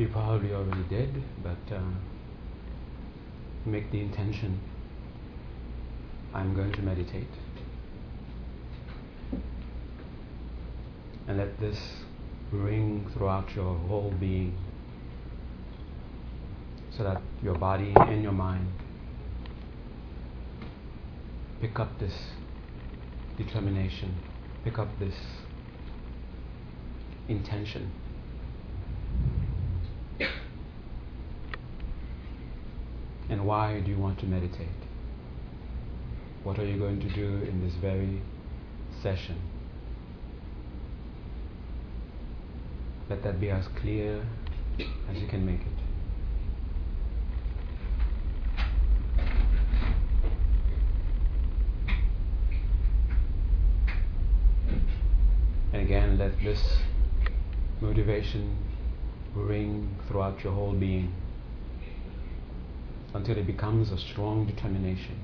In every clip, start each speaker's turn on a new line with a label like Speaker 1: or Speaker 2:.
Speaker 1: You probably already did, but uh, make the intention I'm going to meditate. And let this ring throughout your whole being so that your body and your mind pick up this determination, pick up this intention. And why do you want to meditate? What are you going to do in this very session? Let that be as clear as you can make it. And again, let this motivation ring throughout your whole being until it becomes a strong determination.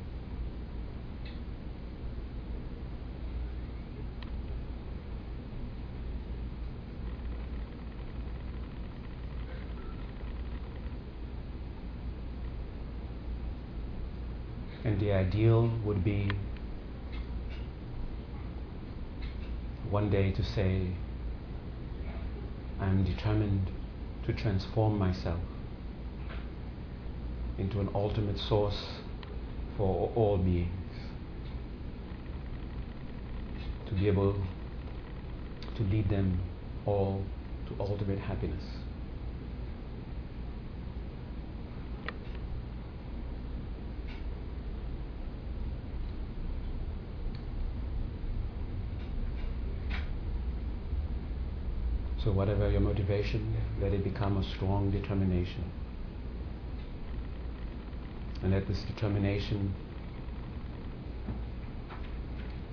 Speaker 1: And the ideal would be one day to say, I am determined to transform myself into an ultimate source for all beings. To be able to lead them all to ultimate happiness. So, whatever your motivation, let it become a strong determination. And let this determination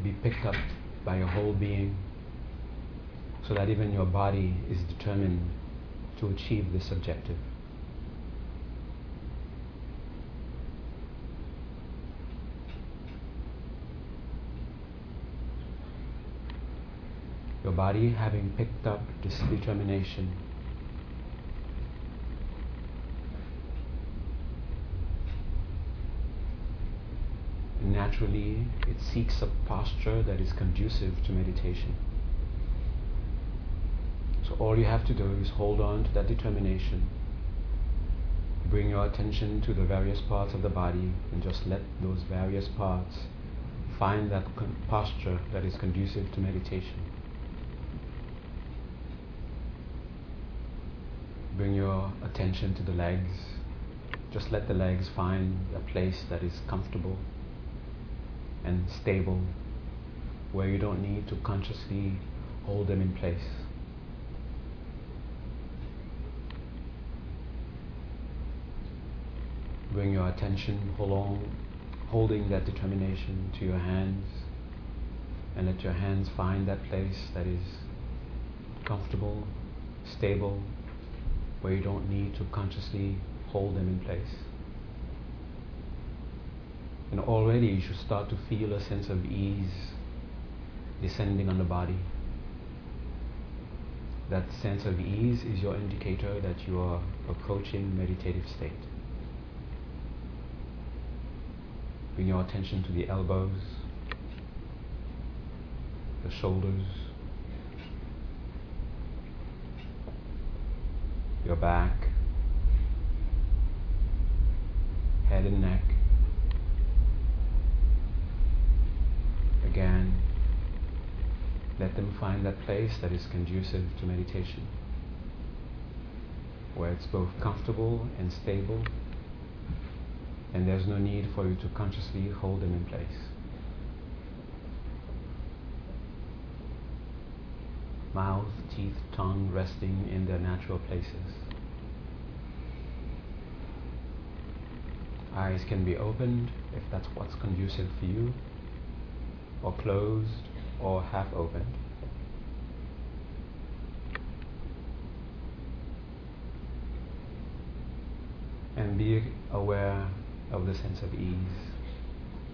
Speaker 1: be picked up by your whole being so that even your body is determined to achieve this objective. Your body having picked up this determination naturally it seeks a posture that is conducive to meditation. So all you have to do is hold on to that determination. Bring your attention to the various parts of the body and just let those various parts find that con- posture that is conducive to meditation. Bring your attention to the legs. Just let the legs find a place that is comfortable and stable, where you don't need to consciously hold them in place. Bring your attention along, holding that determination to your hands, and let your hands find that place that is comfortable, stable, where you don't need to consciously hold them in place. And already you should start to feel a sense of ease descending on the body. That sense of ease is your indicator that you are approaching meditative state. Bring your attention to the elbows, the shoulders, your back, head and neck. Again, let them find that place that is conducive to meditation, where it's both comfortable and stable, and there's no need for you to consciously hold them in place. Mouth, teeth, tongue resting in their natural places. Eyes can be opened if that's what's conducive for you, or closed, or half opened. And be aware of the sense of ease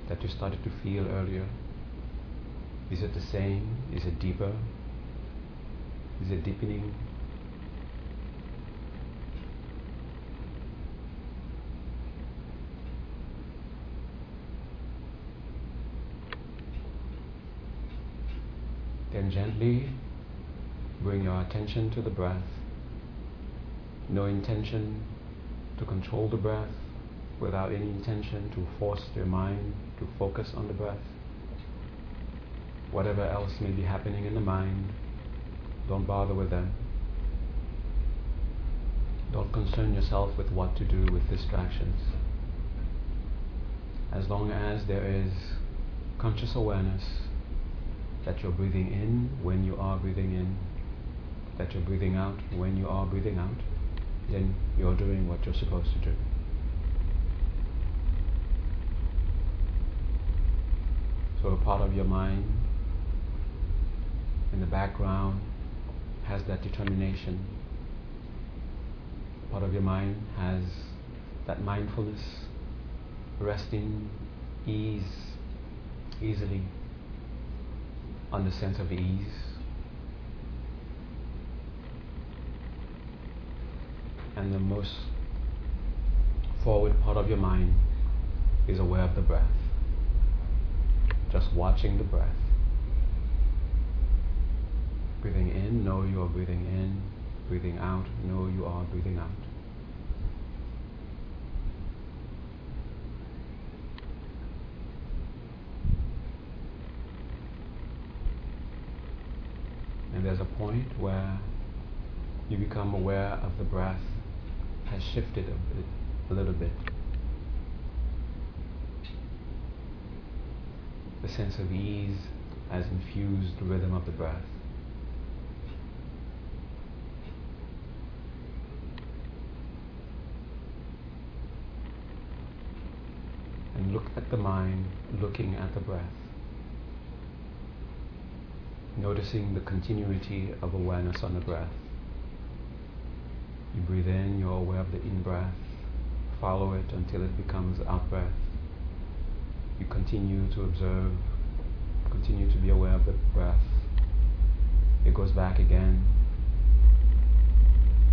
Speaker 1: that you started to feel earlier. Is it the same? Is it deeper? Is it deepening? Can gently bring your attention to the breath. No intention to control the breath without any intention to force your mind to focus on the breath. Whatever else may be happening in the mind, don't bother with them. Don't concern yourself with what to do with distractions. As long as there is conscious awareness that you're breathing in when you are breathing in, that you're breathing out when you are breathing out, then you're doing what you're supposed to do. So a part of your mind in the background has that determination. Part of your mind has that mindfulness, resting, ease, easily, on the sense of ease. And the most forward part of your mind is aware of the breath just watching the breath. Breathing in, know you are breathing in. Breathing out, know you are breathing out. And there's a point where you become aware of the breath has shifted a, bit, a little bit. the sense of ease has infused the rhythm of the breath. And look at the mind looking at the breath. Noticing the continuity of awareness on the breath. You breathe in, you're aware of the in breath. Follow it until it becomes out breath you continue to observe, continue to be aware of the breath. It goes back again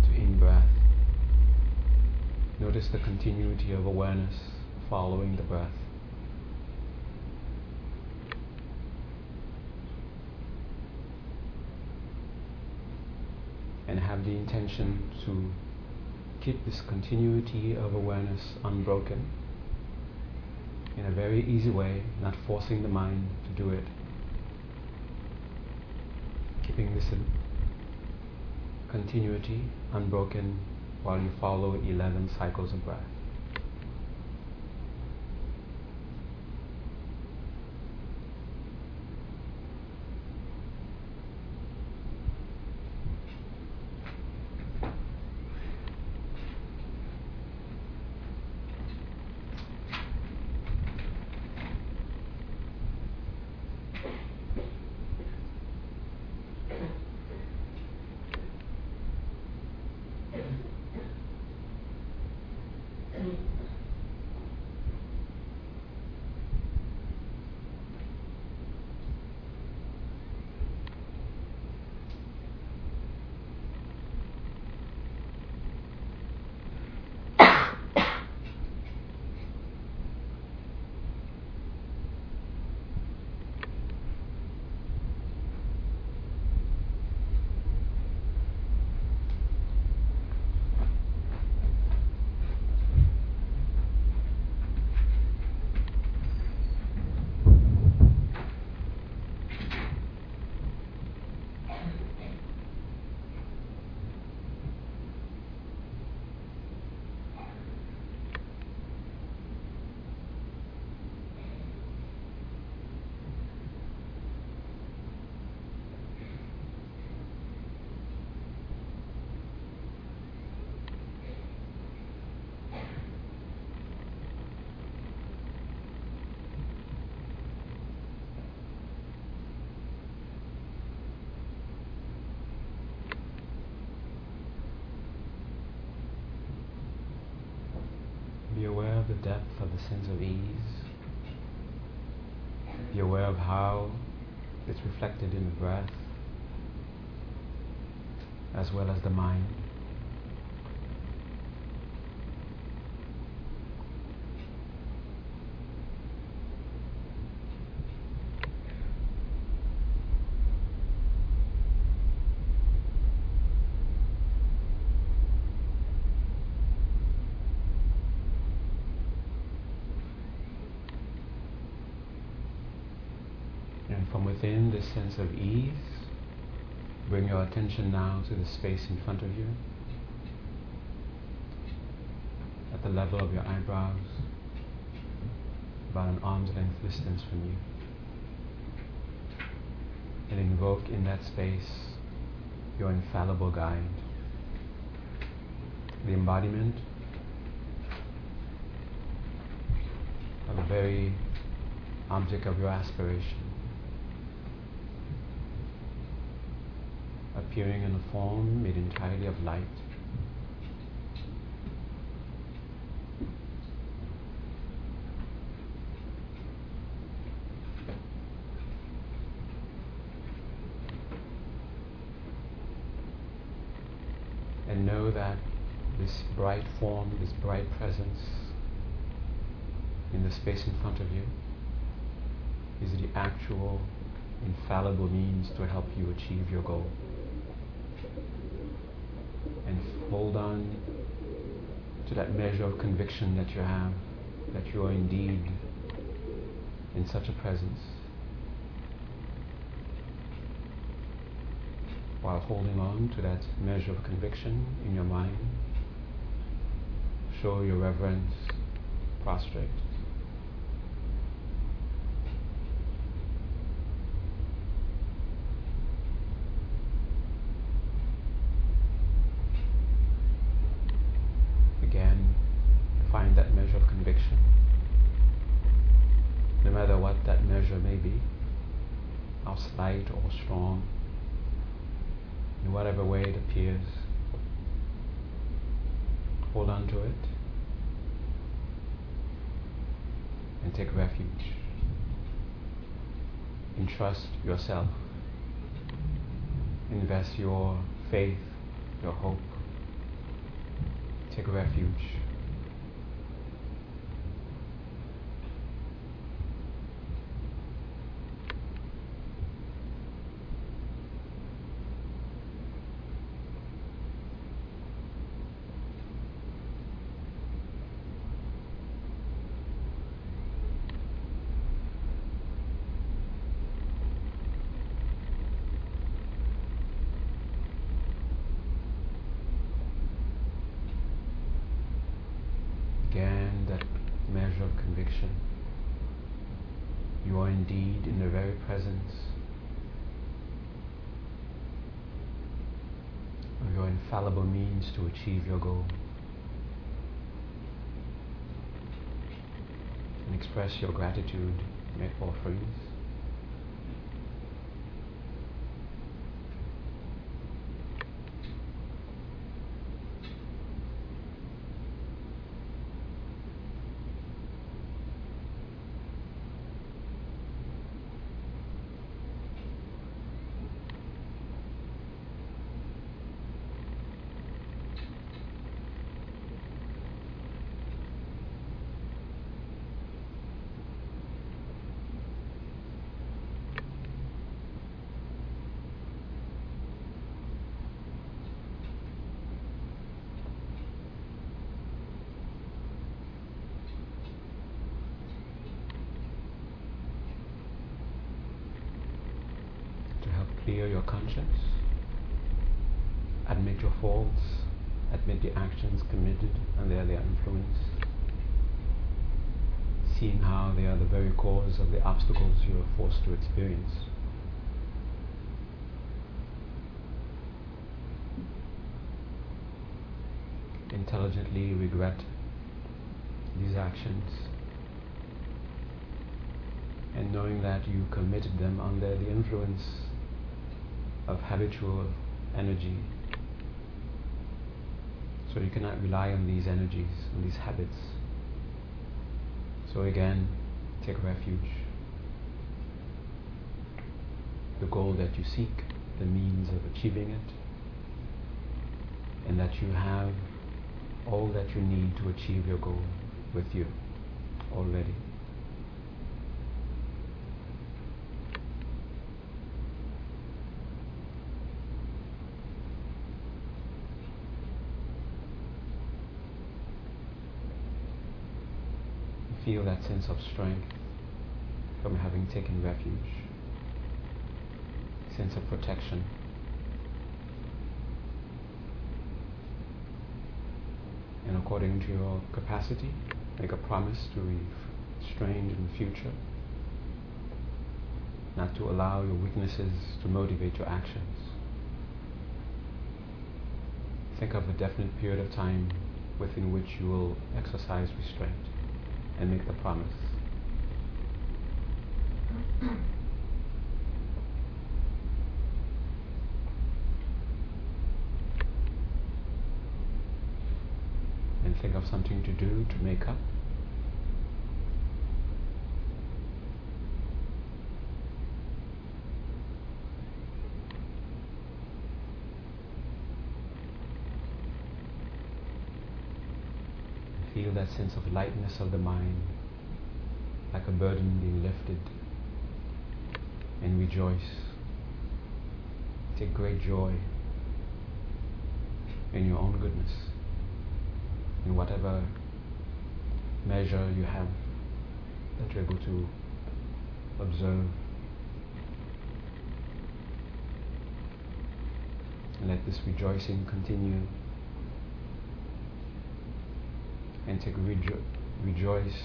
Speaker 1: to in breath. Notice the continuity of awareness following the breath. And have the intention to keep this continuity of awareness unbroken in a very easy way, not forcing the mind to do it. Keeping this continuity unbroken while you follow 11 cycles of breath. Depth of the sense of ease. Be aware of how it's reflected in the breath as well as the mind. And from within this sense of ease, bring your attention now to the space in front of you, at the level of your eyebrows, about an arm's length distance from you. And invoke in that space your infallible guide, the embodiment of a very object of your aspiration. Appearing in a form made entirely of light. And know that this bright form, this bright presence in the space in front of you is the actual infallible means to help you achieve your goal. Hold on to that measure of conviction that you have that you are indeed in such a presence while holding on to that measure of conviction in your mind show your reverence prostrate again find that measure of conviction no matter what that measure may be how slight or strong in whatever way it appears hold on to it and take refuge entrust yourself invest your faith your hope take refuge. Again, that measure of conviction. You are indeed in the very presence of your infallible means to achieve your goal. And express your gratitude, make offerings. to help clear your conscience, admit your faults, admit the actions committed and their, their influence, seeing how they are the very cause of the obstacles you are forced to experience. Intelligently regret these actions and knowing that you committed them under the influence of habitual energy. So you cannot rely on these energies, on these habits. So again, take refuge. The goal that you seek, the means of achieving it, and that you have all that you need to achieve your goal with you already. Feel that sense of strength from having taken refuge. sense of protection. And according to your capacity, make a promise to be refrain in the future, not to allow your weaknesses to motivate your actions. Think of a definite period of time within which you will exercise restraint and make the promise. and think of something to do to make up. Feel that sense of lightness of the mind, like a burden being lifted, and rejoice. Take great joy in your own goodness, in whatever measure you have that you're able to observe. And let this rejoicing continue and take rejo- rejoice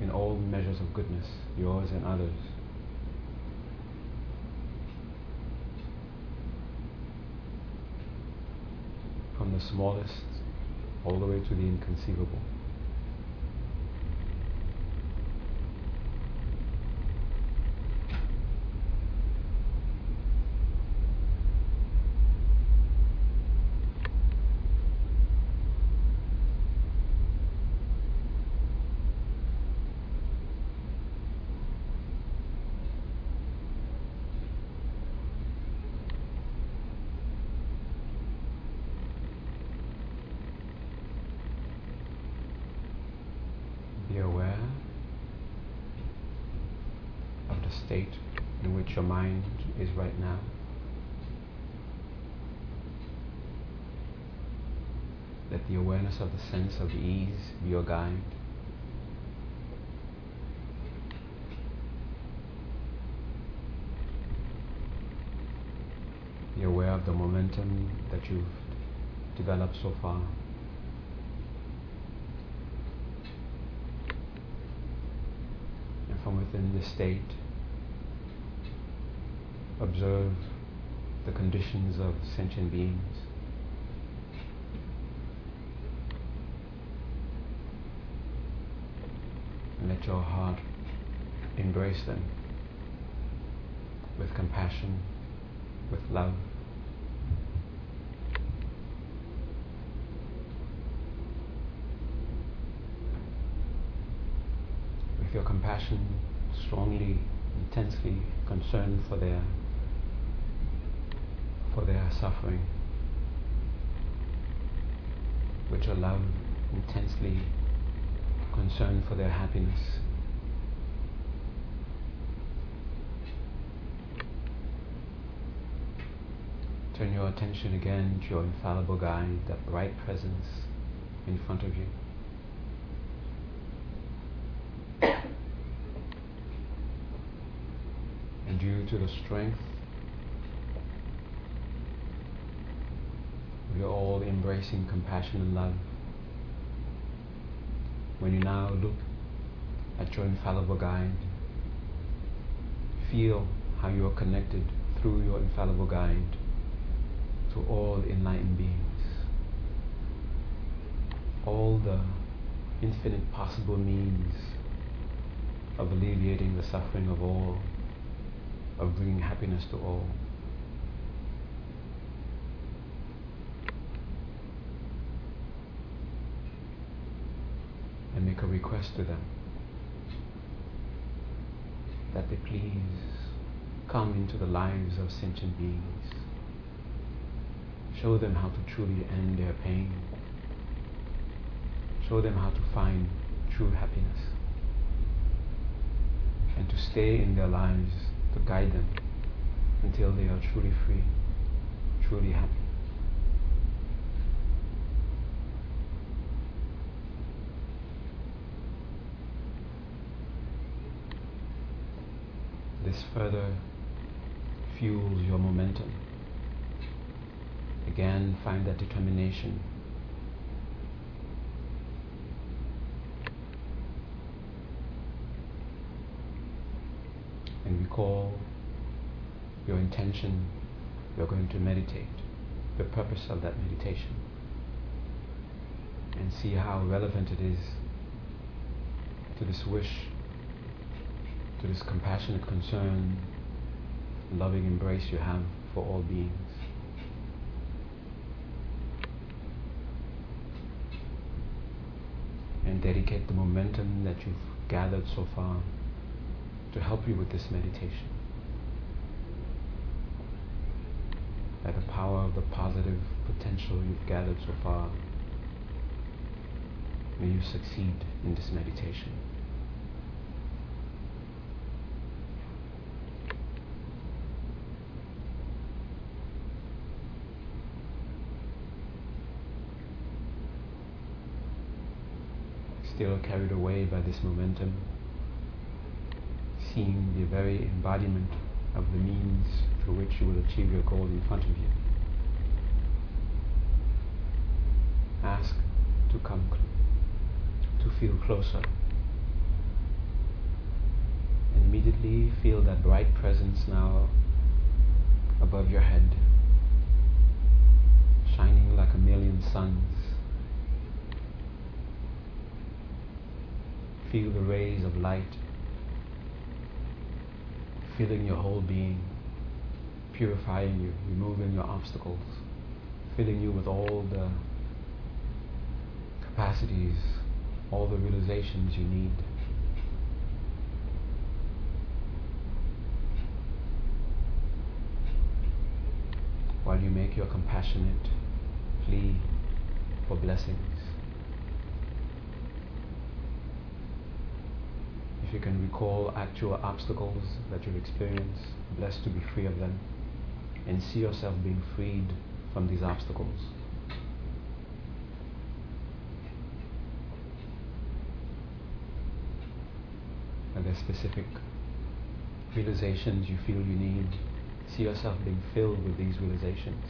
Speaker 1: in all measures of goodness, yours and others. From the smallest all the way to the inconceivable. Be aware of the state in which your mind is right now. Let the awareness of the sense of ease be your guide. Be aware of the momentum that you've developed so far. And from within this state, observe the conditions of sentient beings. Your heart embrace them with compassion, with love. With your compassion strongly, intensely concerned for their for their suffering. With your love intensely concerned for their happiness. Turn your attention again to your infallible guide, that bright presence in front of you. And due to the strength of your all embracing compassion and love, when you now look at your infallible guide, feel how you are connected through your infallible guide to all enlightened beings. All the infinite possible means of alleviating the suffering of all, of bringing happiness to all. And make a request to them that they please come into the lives of sentient beings. Show them how to truly end their pain. Show them how to find true happiness. And to stay in their lives to guide them until they are truly free, truly happy. This further fuels your momentum. Again, find that determination. And recall your intention you're going to meditate, the purpose of that meditation, and see how relevant it is to this wish, to this compassionate concern, loving embrace you have for all beings. And dedicate the momentum that you've gathered so far to help you with this meditation. By the power of the positive potential you've gathered so far, may you succeed in this meditation. Still carried away by this momentum, seeing the very embodiment of the means through which you will achieve your goal in front of you. Ask to come, to feel closer. And immediately feel that bright presence now above your head, shining like a million suns. Feel the rays of light filling your whole being, purifying you, removing your obstacles, filling you with all the capacities, all the realizations you need. While you make your compassionate plea for blessings. If you can recall actual obstacles that you've experienced, blessed to be free of them, and see yourself being freed from these obstacles. Are there specific realizations you feel you need? See yourself being filled with these realizations.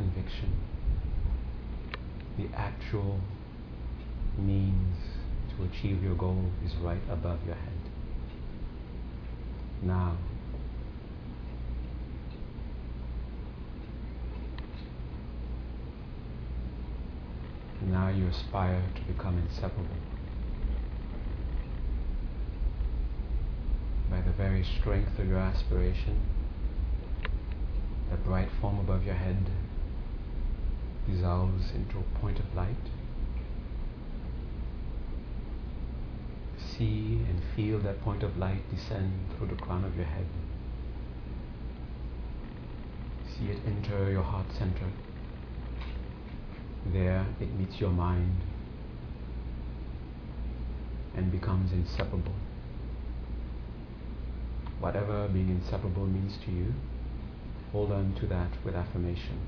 Speaker 1: Conviction. The actual means to achieve your goal is right above your head. Now, now you aspire to become inseparable. By the very strength of your aspiration, the bright form above your head dissolves into a point of light. See and feel that point of light descend through the crown of your head. See it enter your heart center. There it meets your mind and becomes inseparable. Whatever being inseparable means to you, hold on to that with affirmation.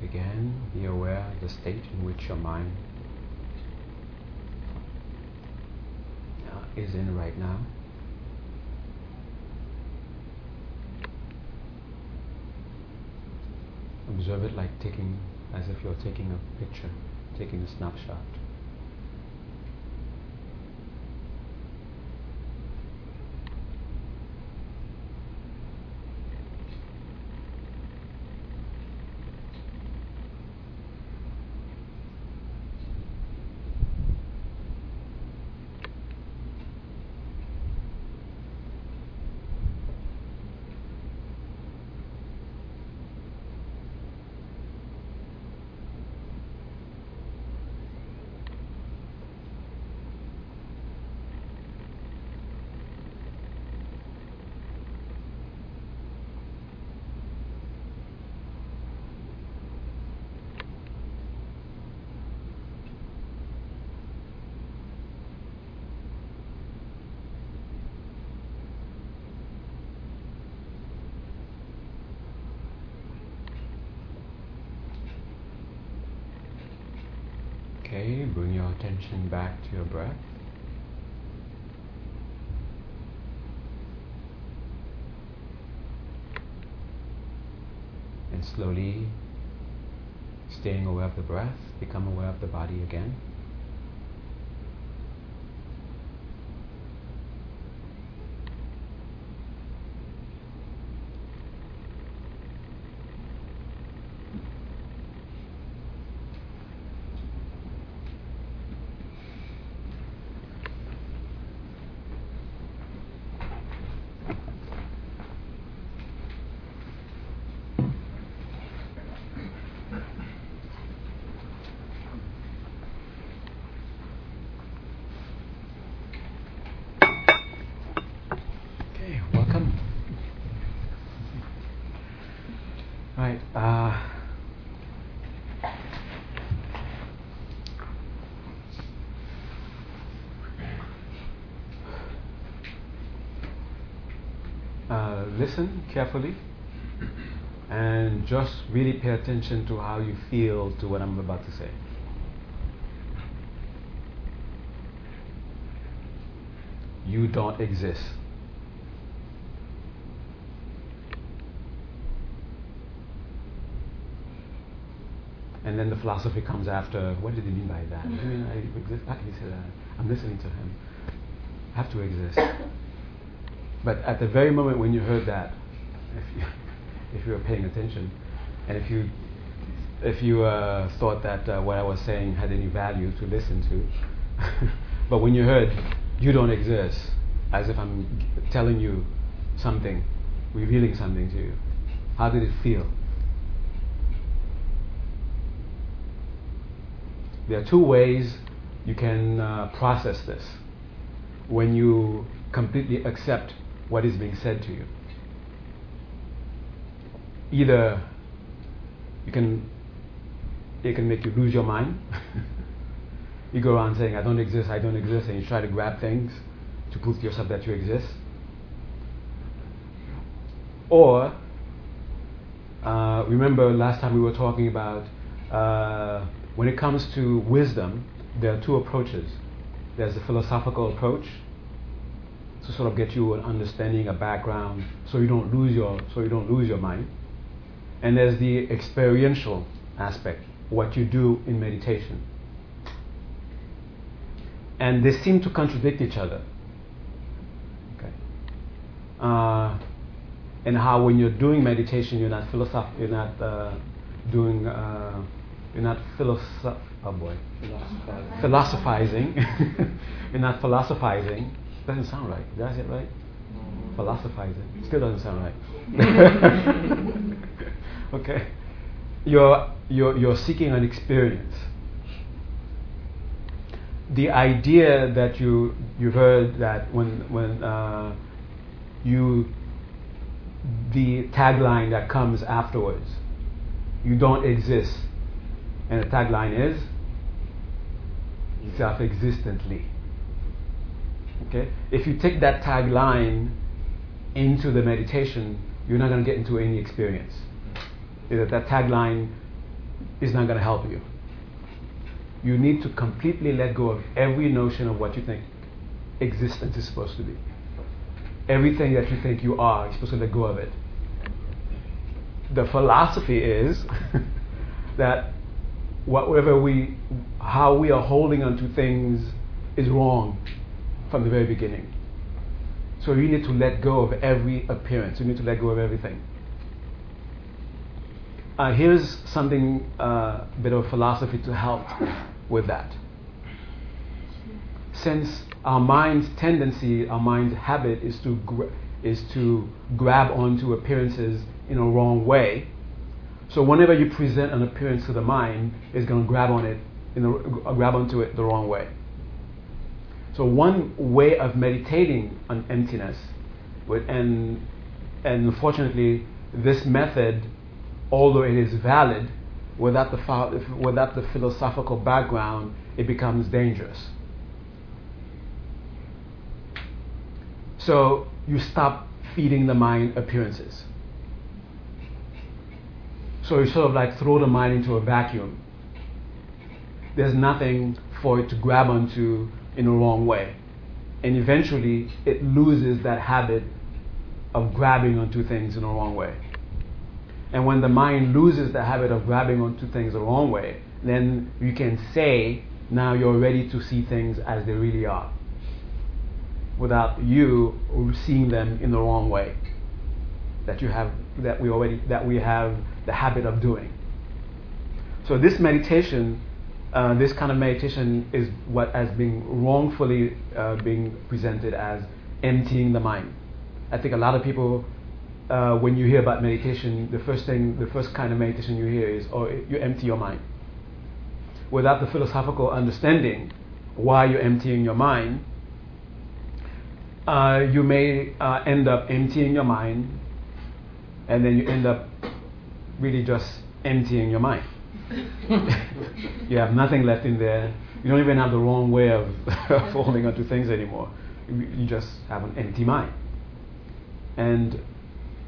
Speaker 1: Again, be aware of the state in which your mind uh, is in right now. Observe it like taking, as if you're taking a picture, taking a snapshot. Okay, bring your attention back to your breath. And slowly, staying aware of the breath, become aware of the body again. Okay, welcome. Right. Uh, uh, listen carefully and just really pay attention to how you feel to what I'm about to say. you don't exist. And then the philosophy comes after, what did he mean by that? I mean, I exist? How can he say that? I'm listening to him. I have to exist. But at the very moment when you heard that, if you, if you were paying attention, and if you if you uh, thought that uh, what I was saying had any value to listen to, but when you heard you don't exist, as if I'm g- telling you something, revealing something to you, how did it feel? There are two ways you can uh, process this when you completely accept what is being said to you. Either you can it can make you lose your mind. you go around saying, I don't exist, I don't exist, and you try to grab things to prove to yourself that you exist. Or, uh, remember last time we were talking about uh, when it comes to wisdom, there are two approaches. There's the philosophical approach to sort of get you an understanding, a background, so you don't lose your so you don't lose your mind. And there's the experiential aspect, what you do in meditation. And they seem to contradict each other. Okay. Uh, and how when you're doing meditation, you're not philosoph- you're not uh, doing, uh, you're not philosoph- oh boy, philosophizing. you're not philosophizing. Doesn't sound right. does it right? Philosophizing. Still doesn't sound right. okay. You're, you're, you're seeking an experience. The idea that you, you heard that when, when uh, you, the tagline that comes afterwards, you don't exist. And the tagline is self existently. Okay? If you take that tagline into the meditation, you're not going to get into any experience. That, that tagline is not going to help you. You need to completely let go of every notion of what you think existence is supposed to be. Everything that you think you are, you're supposed to let go of it. The philosophy is that whatever we, how we are holding onto things is wrong from the very beginning. So you need to let go of every appearance. You need to let go of everything. Uh, here's something, a uh, bit of philosophy to help with that. Since our mind's tendency, our mind's habit is to gra- is to grab onto appearances in a wrong way. So whenever you present an appearance to the mind, it's going to grab on it, in the, grab onto it the wrong way. So one way of meditating on emptiness, would, and and unfortunately, this method, although it is valid, without the without the philosophical background, it becomes dangerous. So you stop feeding the mind appearances. So you sort of like throw the mind into a vacuum. There's nothing for it to grab onto in a wrong way. And eventually it loses that habit of grabbing onto things in a wrong way. And when the mind loses the habit of grabbing onto things the wrong way, then you can say, now you're ready to see things as they really are. Without you seeing them in the wrong way. That you have that we already that we have the habit of doing. So this meditation uh, this kind of meditation is what has been wrongfully uh, being presented as emptying the mind. I think a lot of people, uh, when you hear about meditation, the first thing, the first kind of meditation you hear is, oh, you empty your mind. Without the philosophical understanding why you're emptying your mind, uh, you may uh, end up emptying your mind, and then you end up really just emptying your mind you have nothing left in there. You don't even have the wrong way of, of holding onto things anymore. You, just have an empty mind. And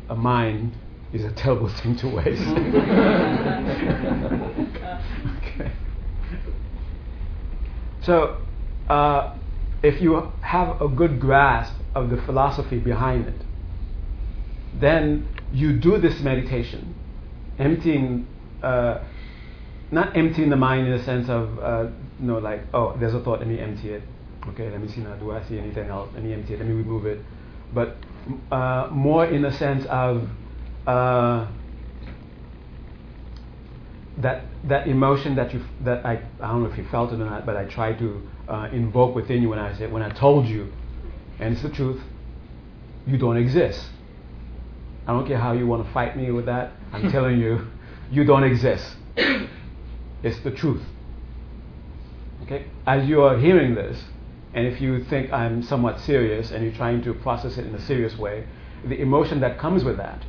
Speaker 1: a mind is a terrible thing to waste. okay. So, uh, if you have a good grasp of the philosophy behind it, then you do this meditation, emptying, uh, not emptying the mind in the sense of, uh, you know, like, oh, there's a thought, let me empty it. Okay, let me see now, do I see anything else? Let me empty it, let me remove it. But uh, more in the sense of uh, that that emotion that you that I I don't know if you felt it or not, but I tried to uh, invoke within you when I said when I told you, and it's the truth. You don't exist. I don't care how you want to fight me with that. I'm telling you, you don't exist. It's the truth. Okay? As you are hearing this, and if you think I'm somewhat serious and you're trying to process it in a serious way, the emotion that comes with that,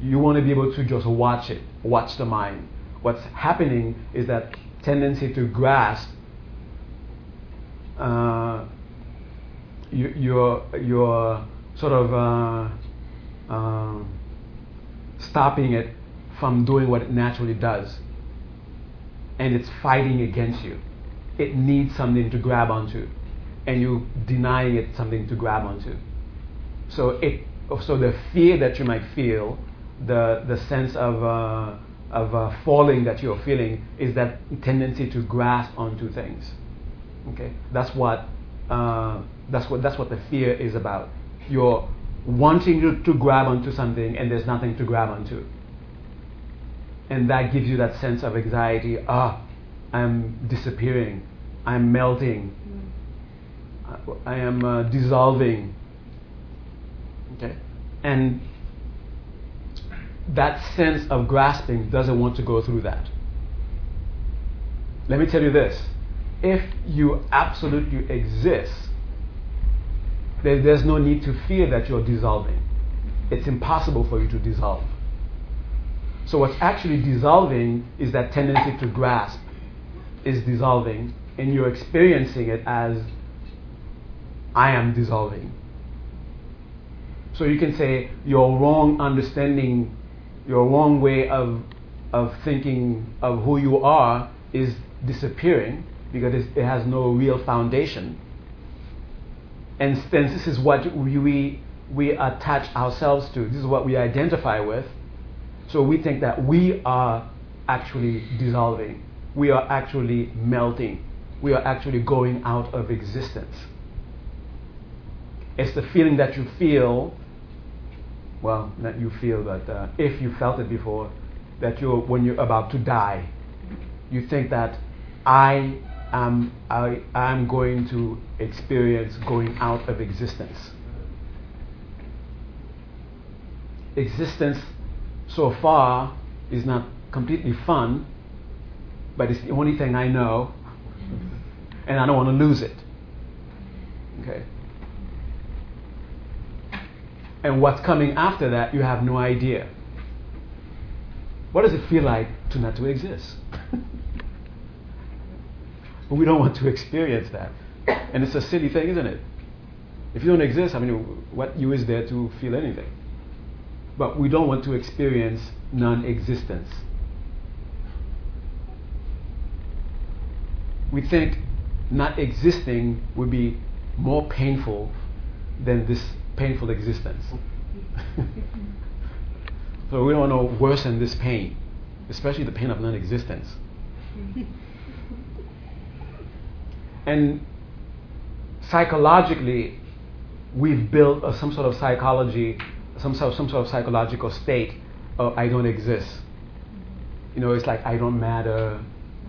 Speaker 1: you want to be able to just watch it, watch the mind. What's happening is that tendency to grasp uh, you, your, your sort of uh, uh, stopping it from doing what it naturally does. And it's fighting against you. It needs something to grab onto. And you're denying it something to grab onto. So it so the fear that you might feel, the the sense of uh, of uh, falling that you're feeling is that tendency to grasp onto things. Okay, that's what uh, that's what that's what the fear is about. You're wanting to, to grab onto something and there's nothing to grab onto. And that gives you that sense of anxiety. Ah, I'm disappearing. I'm melting. I, am uh, dissolving. Okay? And that sense of grasping doesn't want to go through that. Let me tell you this if you absolutely exist, there, there's no need to fear that you're dissolving. It's impossible for you to dissolve. So, what's actually dissolving is that tendency to grasp is dissolving, and you're experiencing it as I am dissolving. So, you can say your wrong understanding, your wrong way of, of thinking of who you are is disappearing because it has no real foundation. And since this is what we, we attach ourselves to, this is what we identify with, so we think that we are actually dissolving, we are actually melting, we are actually going out of existence. It's the feeling that you feel, well, not you feel, but uh, if you felt it before, that you're, when you're about to die, you think that I am I am going to experience going out of existence. Existence so far is not completely fun, but it's the only thing I know, and I don't want to lose it. Okay. And what's coming after that, you have no idea. What does it feel like to not to exist? But we don't want to experience that. And it's a silly thing, isn't it? If you don't exist, I mean, what you is there to feel anything? But we don't want to experience non existence. We think not existing would be more painful than this painful existence. so we don't want to worsen this pain, especially the pain of non existence. And psychologically, we've built a, some sort of psychology, some sort of, some sort of psychological state of I don't exist. You know, it's like I don't matter,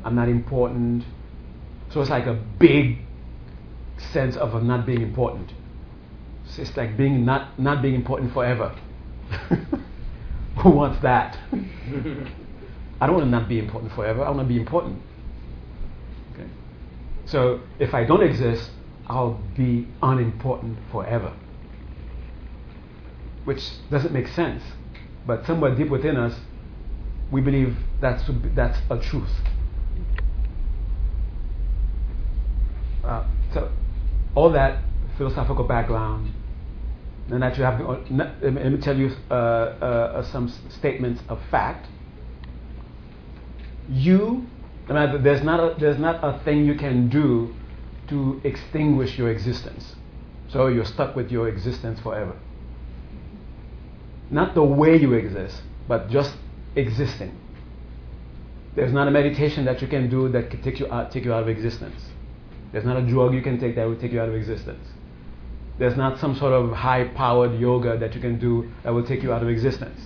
Speaker 1: I'm not important. So it's like a big sense of uh, not being important. So it's like being not, not being important forever. Who wants that? I don't want to not be important forever. I want to be important. Okay. So if I don't exist, I'll be unimportant forever. Which doesn't make sense. But somewhere deep within us, we believe that's, that's a truth. Uh, so, all that philosophical background, and that you have, uh, let me tell you uh, uh, some statements of fact. You there's not, a, there's not a thing you can do to extinguish your existence. So you're stuck with your existence forever. Not the way you exist, but just existing. There's not a meditation that you can do that can take you out, take you out of existence. There's not a drug you can take that will take you out of existence. There's not some sort of high powered yoga that you can do that will take you out of existence.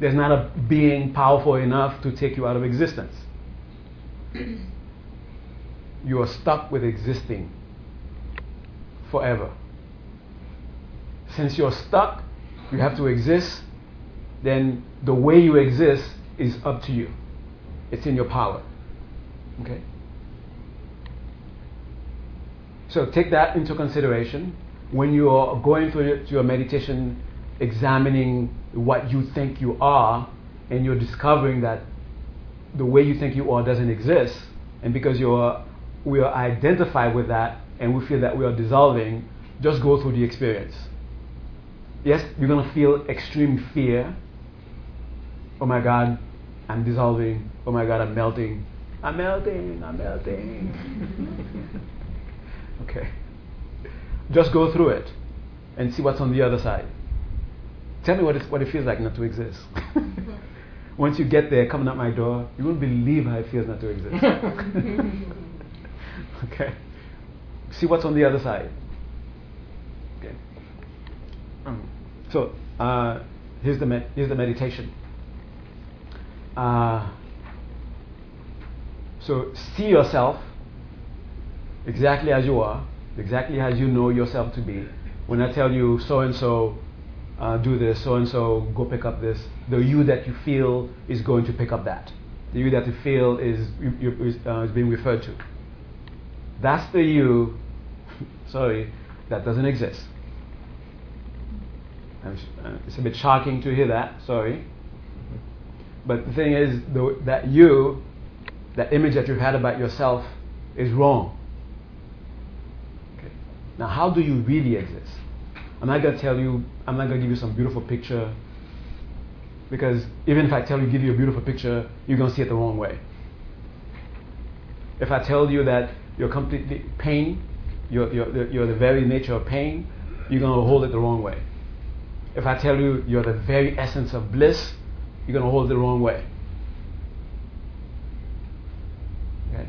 Speaker 1: There's not a being powerful enough to take you out of existence. you are stuck with existing forever. Since you're stuck, you have to exist, then the way you exist is up to you. It's in your power. Okay? So take that into consideration when you are going through your meditation, examining what you think you are, and you're discovering that the way you think you are doesn't exist, and because you're we are identified with that and we feel that we are dissolving, just go through the experience. Yes, you're gonna feel extreme fear. Oh my God, I'm dissolving. Oh my God, I'm melting. I'm melting. I'm melting. okay. Just go through it and see what's on the other side. Tell me what it, what it feels like not to exist. Once you get there, coming up my door, you won't believe how it feels not to exist. okay. See what's on the other side. Okay. So uh, here's the med- here's the meditation. Uh, so see yourself exactly as you are, exactly as you know yourself to be. When I tell you so and so do this, so and so go pick up this, the you that you feel is going to pick up that. The you that you feel is, is, uh, is being referred to. That's the you, sorry, that doesn't exist. Uh, it's a bit shocking to hear that, sorry. But the thing is, the, that you, that image that you've had about yourself, is wrong. Okay. Now, how do you really exist? I'm not going to tell you, I'm not going to give you some beautiful picture, because even if I tell you, give you a beautiful picture, you're going to see it the wrong way. If I tell you that you're completely pain, you're, you're, you're the very nature of pain, you're going to hold it the wrong way. If I tell you you're the very essence of bliss, you're going to hold it the wrong way. Okay?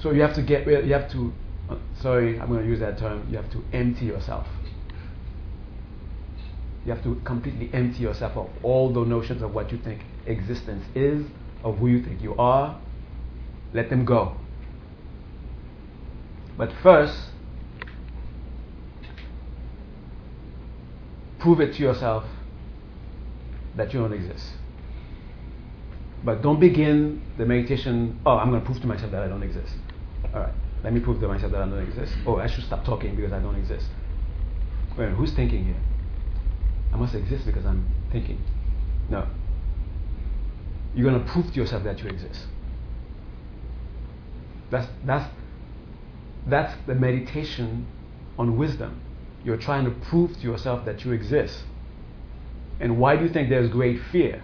Speaker 1: So you have to get rid, you have to, uh, sorry, I'm going to use that term, you have to empty yourself. You have to completely empty yourself of all the notions of what you think existence is, of who you think you are. Let them go. But first, prove it to yourself that you don't exist. But don't begin the meditation, oh, I'm going to prove to myself that I don't exist. All right, let me prove to myself that I don't exist. Oh, I should stop talking because I don't exist. Wait, who's thinking here? I must exist because I'm thinking. No. You're going to prove to yourself that you exist. That's, that's, that's the meditation on wisdom. You're trying to prove to yourself that you exist. And why do you think there's great fear?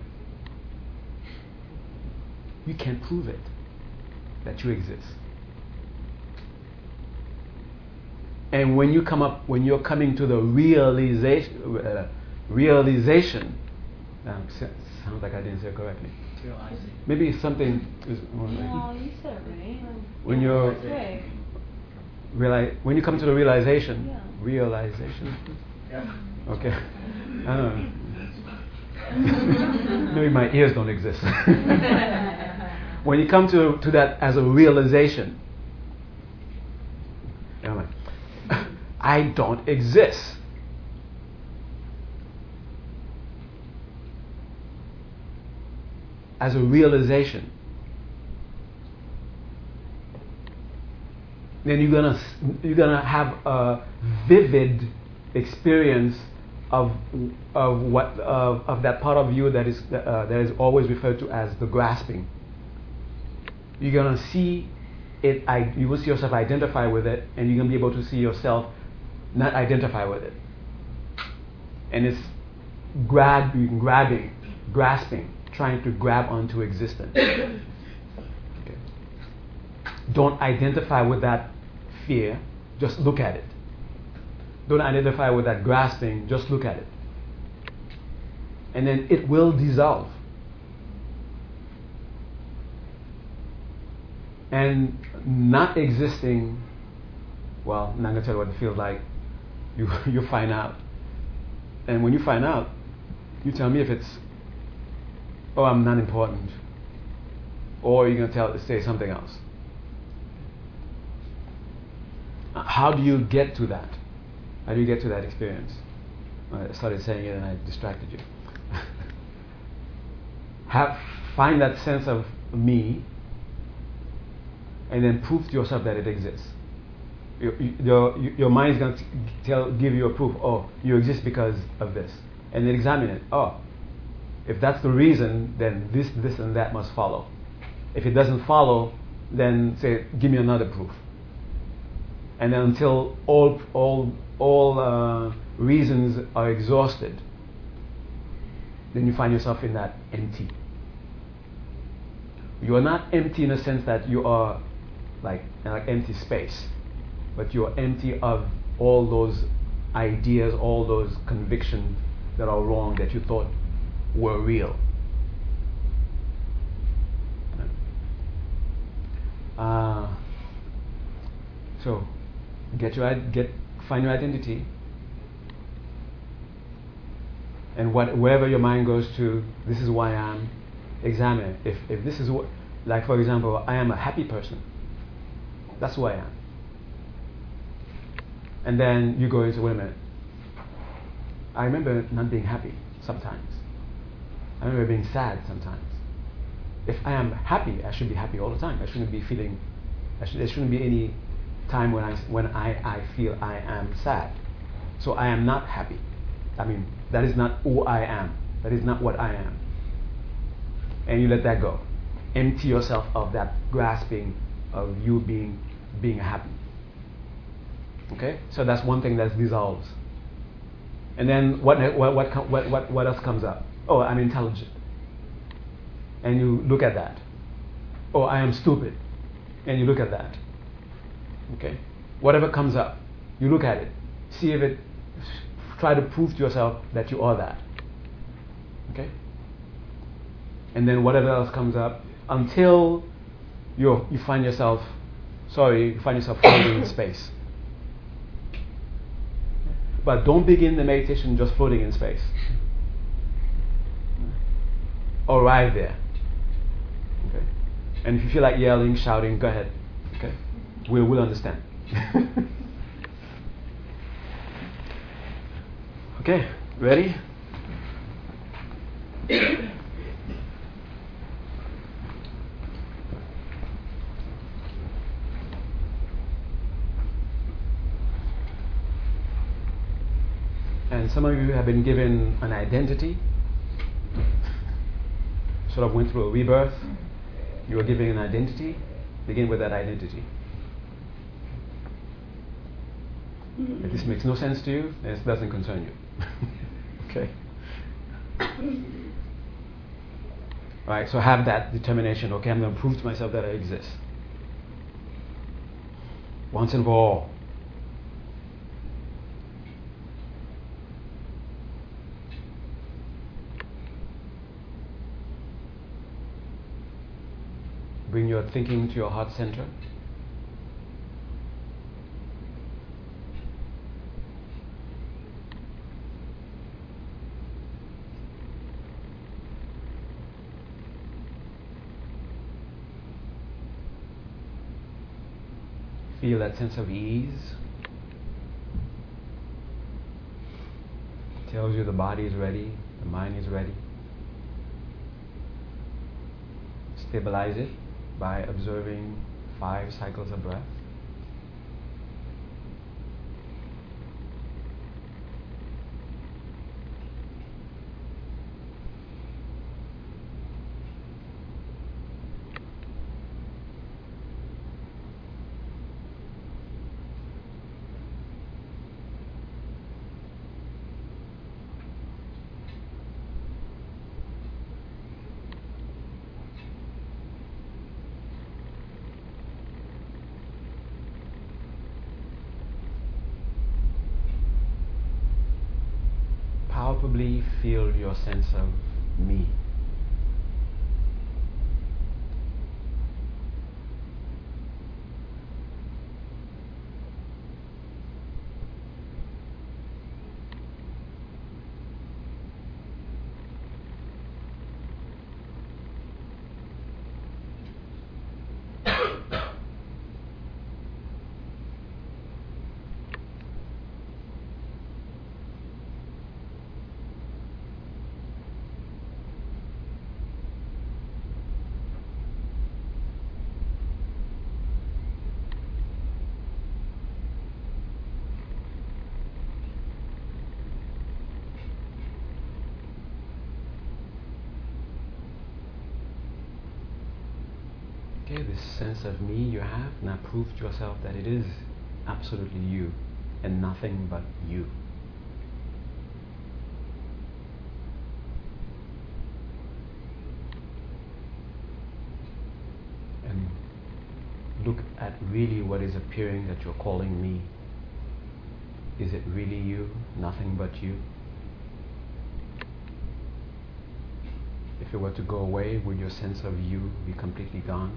Speaker 1: You can't prove it that you exist. And when you come up, when you're coming to the realization, uh, realization, um, sounds like I didn't say it correctly. Maybe something is.
Speaker 2: No, you said it right.
Speaker 1: When you're
Speaker 2: Right.
Speaker 1: Realize, when you come to the realization,
Speaker 2: Yeah.
Speaker 1: realization. Okay. I don't know. Maybe my ears don't exist. when you come to, to that as a realization, you know, like, I don't exist. As a realization. Then you're gonna you're gonna have a vivid experience of of what of, of that part of you that is uh, that is always referred to as the grasping. You're gonna see it. I, you will see yourself identify with it, and you're gonna be able to see yourself not identify with it. And it's grab, grabbing, grasping, trying to grab onto existence. okay. don't identify with that fear, just look at it. Don't identify with that grasping, just look at it. And then it will dissolve. And not existing, well, I'm not going to tell you what it feels like. You, you find out. And when you find out, you tell me if it's, oh, I'm not important. Or you're going to tell, say something else. How do you get to that? How do you get to that experience? I started saying it and I distracted you. Have, find that sense of me and then prove to yourself that it exists. Your, your, your mind is going to tell, give you a proof. Oh, you exist because of this. And then examine it. Oh, if that's the reason, then this, this, and that must follow. If it doesn't follow, then say, give me another proof. And then until all, all, all uh, reasons are exhausted, then you find yourself in that empty. You are not empty in the sense that you are like, like empty space, but you are empty of all those ideas, all those convictions that are wrong that you thought were real. Uh, so, get your get find your identity, and what, wherever your mind goes to, this is who I am. Examine. If if this is what, like for example, I am a happy person. That's who I am. And then you go into wait a minute. I remember not being happy sometimes. I remember being sad sometimes. If I am happy, I should be happy all the time. I shouldn't be feeling. Should, there shouldn't be any time when I when I, I feel I am sad. So I am not happy. I mean, that is not who I am. That is not what I am. And you let that go. Empty yourself of that grasping of you being being happy. Okay? So that's one thing that dissolves. And then what, what, what, what, what, what else comes up? Oh, I'm intelligent. And you look at that. Oh, I am stupid. And you look at that. Okay? Whatever comes up, you look at it. See if it, try to prove to yourself that you are that. Okay? And then whatever else comes up, until you you find yourself, sorry, you find yourself floating in space. But don't begin the meditation just floating in space. Arrive there. Okay? And if you feel like yelling, shouting, go ahead. We will understand. okay, ready? And some of you have been given an identity, sort of went through a rebirth. You are given an identity. Begin with that identity. Mm-hmm. If this makes no sense to you, this doesn't concern you. okay? Right, so have that determination. Okay, I'm going to prove to myself that I exist. Once and for all. Bring your thinking to your heart center. Feel that sense of ease. Tells you the body is ready, the mind is ready. Stabilize it by observing five cycles of breath. Probably feel your sense of me. Okay, sense of me you have now prove to yourself that it is absolutely you and nothing but you. And look at really what is appearing that you're calling me. Is it really you, nothing but you? If it were to go away, would your sense of you be completely gone?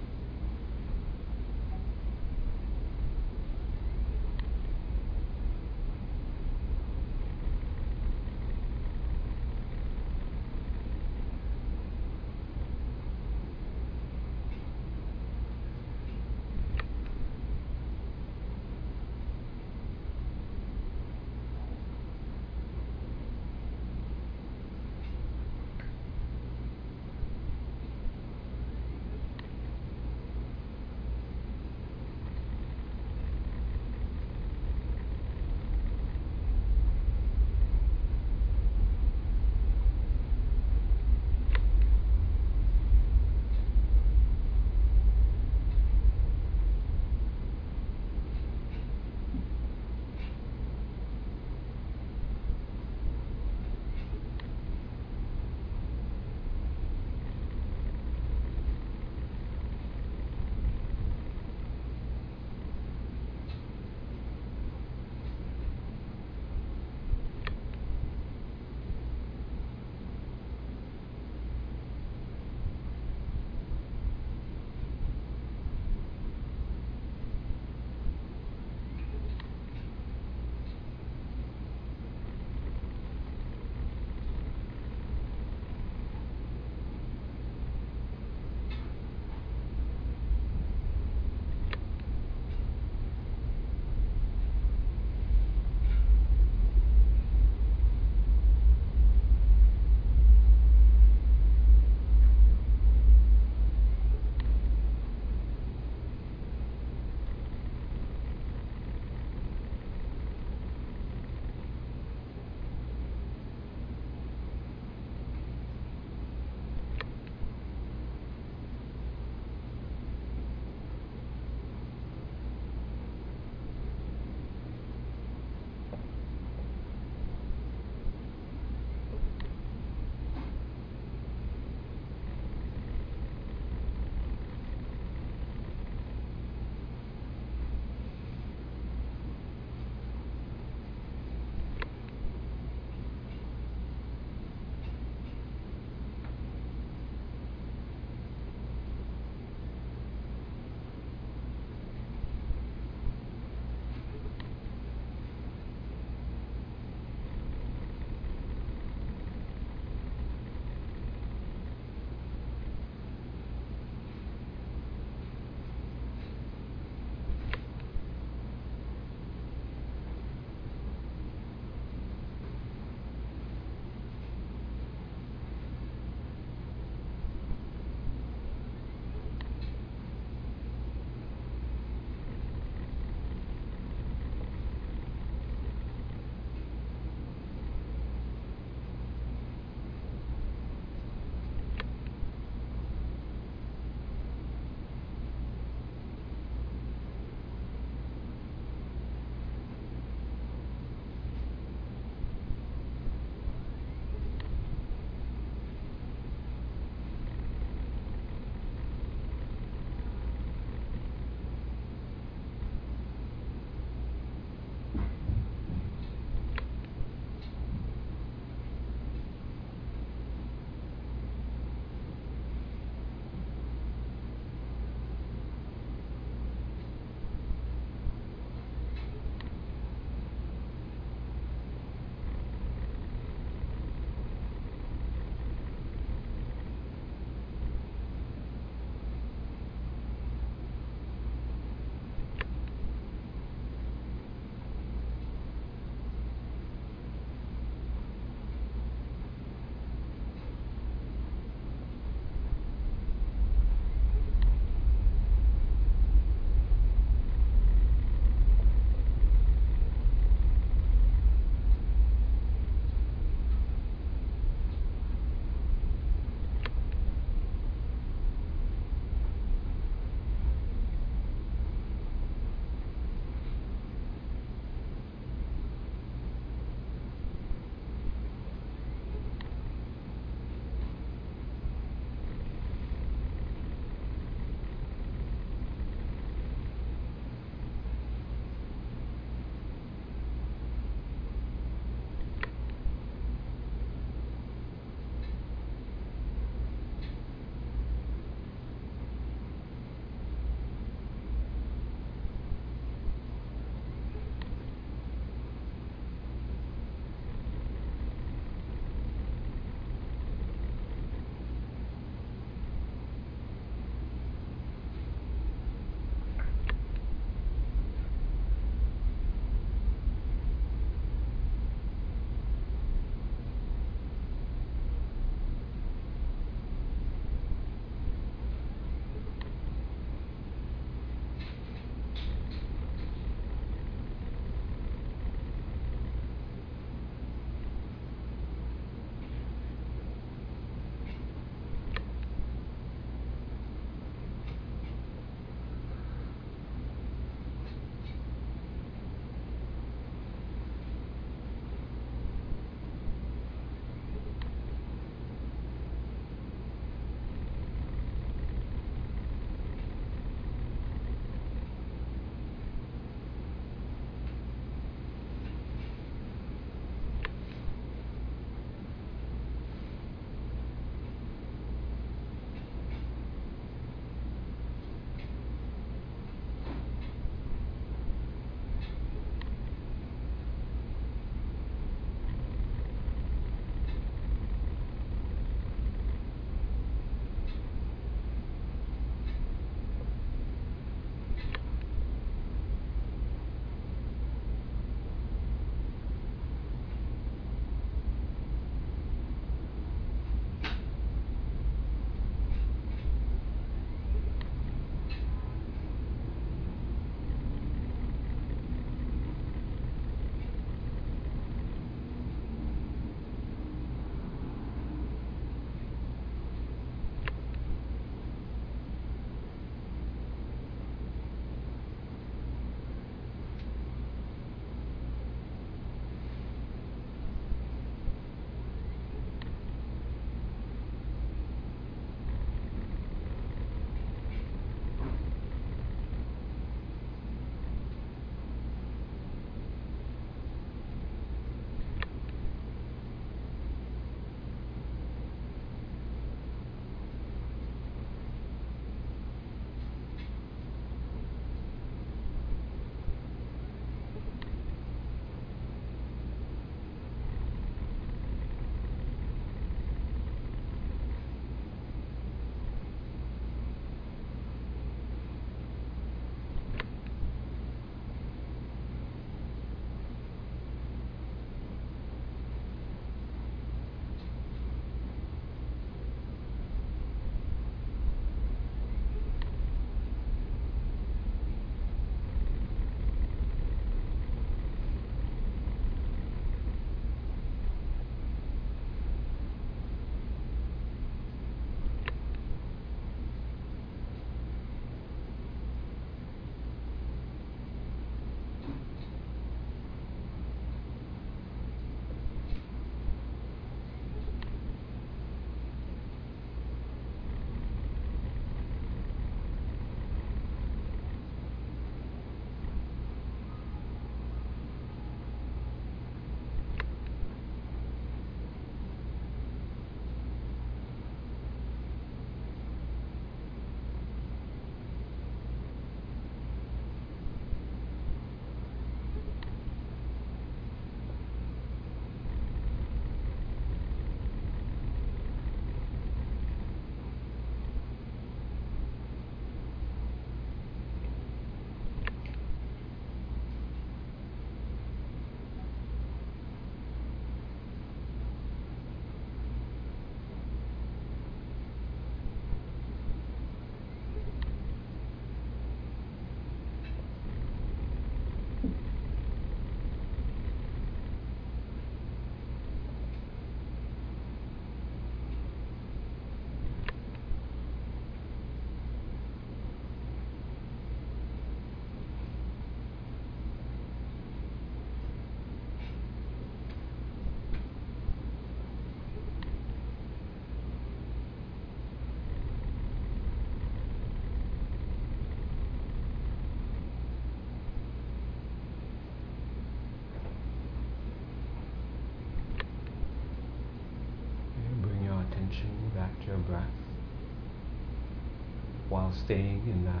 Speaker 1: While staying in the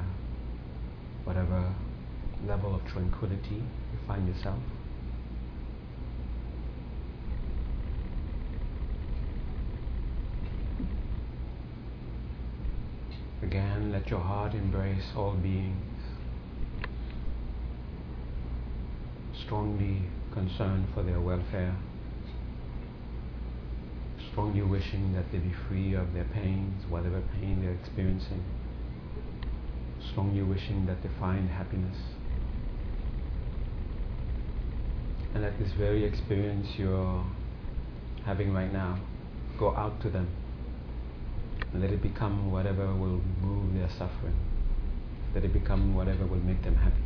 Speaker 1: whatever level of tranquility you find yourself. Again, let your heart embrace all beings, strongly concerned for their welfare, strongly wishing that they be free of their pains, whatever pain they're experiencing, strongly wishing that they find happiness. And let this very experience you're having right now go out to them And let it become whatever will remove their suffering. Let it become whatever will make them happy.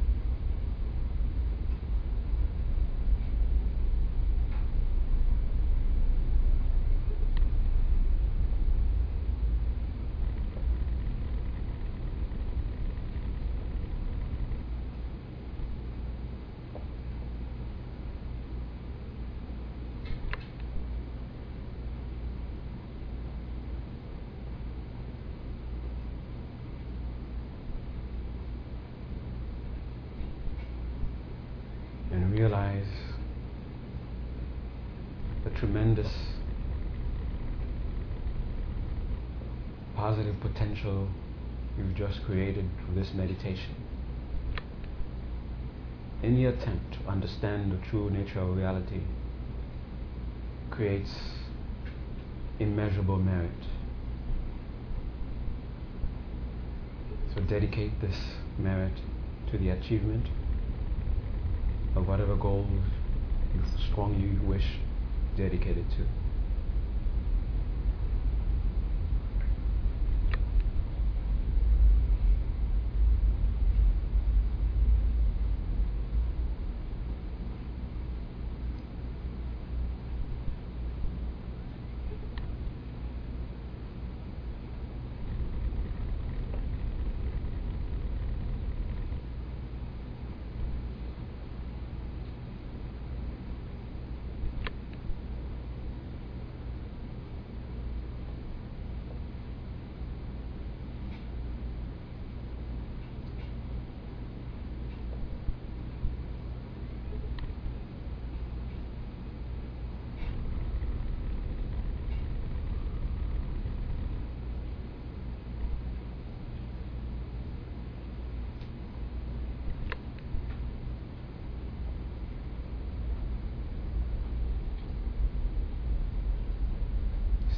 Speaker 1: realize the tremendous positive potential you've just created through this meditation. Any attempt to understand the true nature of reality creates immeasurable merit. So dedicate this merit to the achievement of whatever goals you strongly wish dedicated to.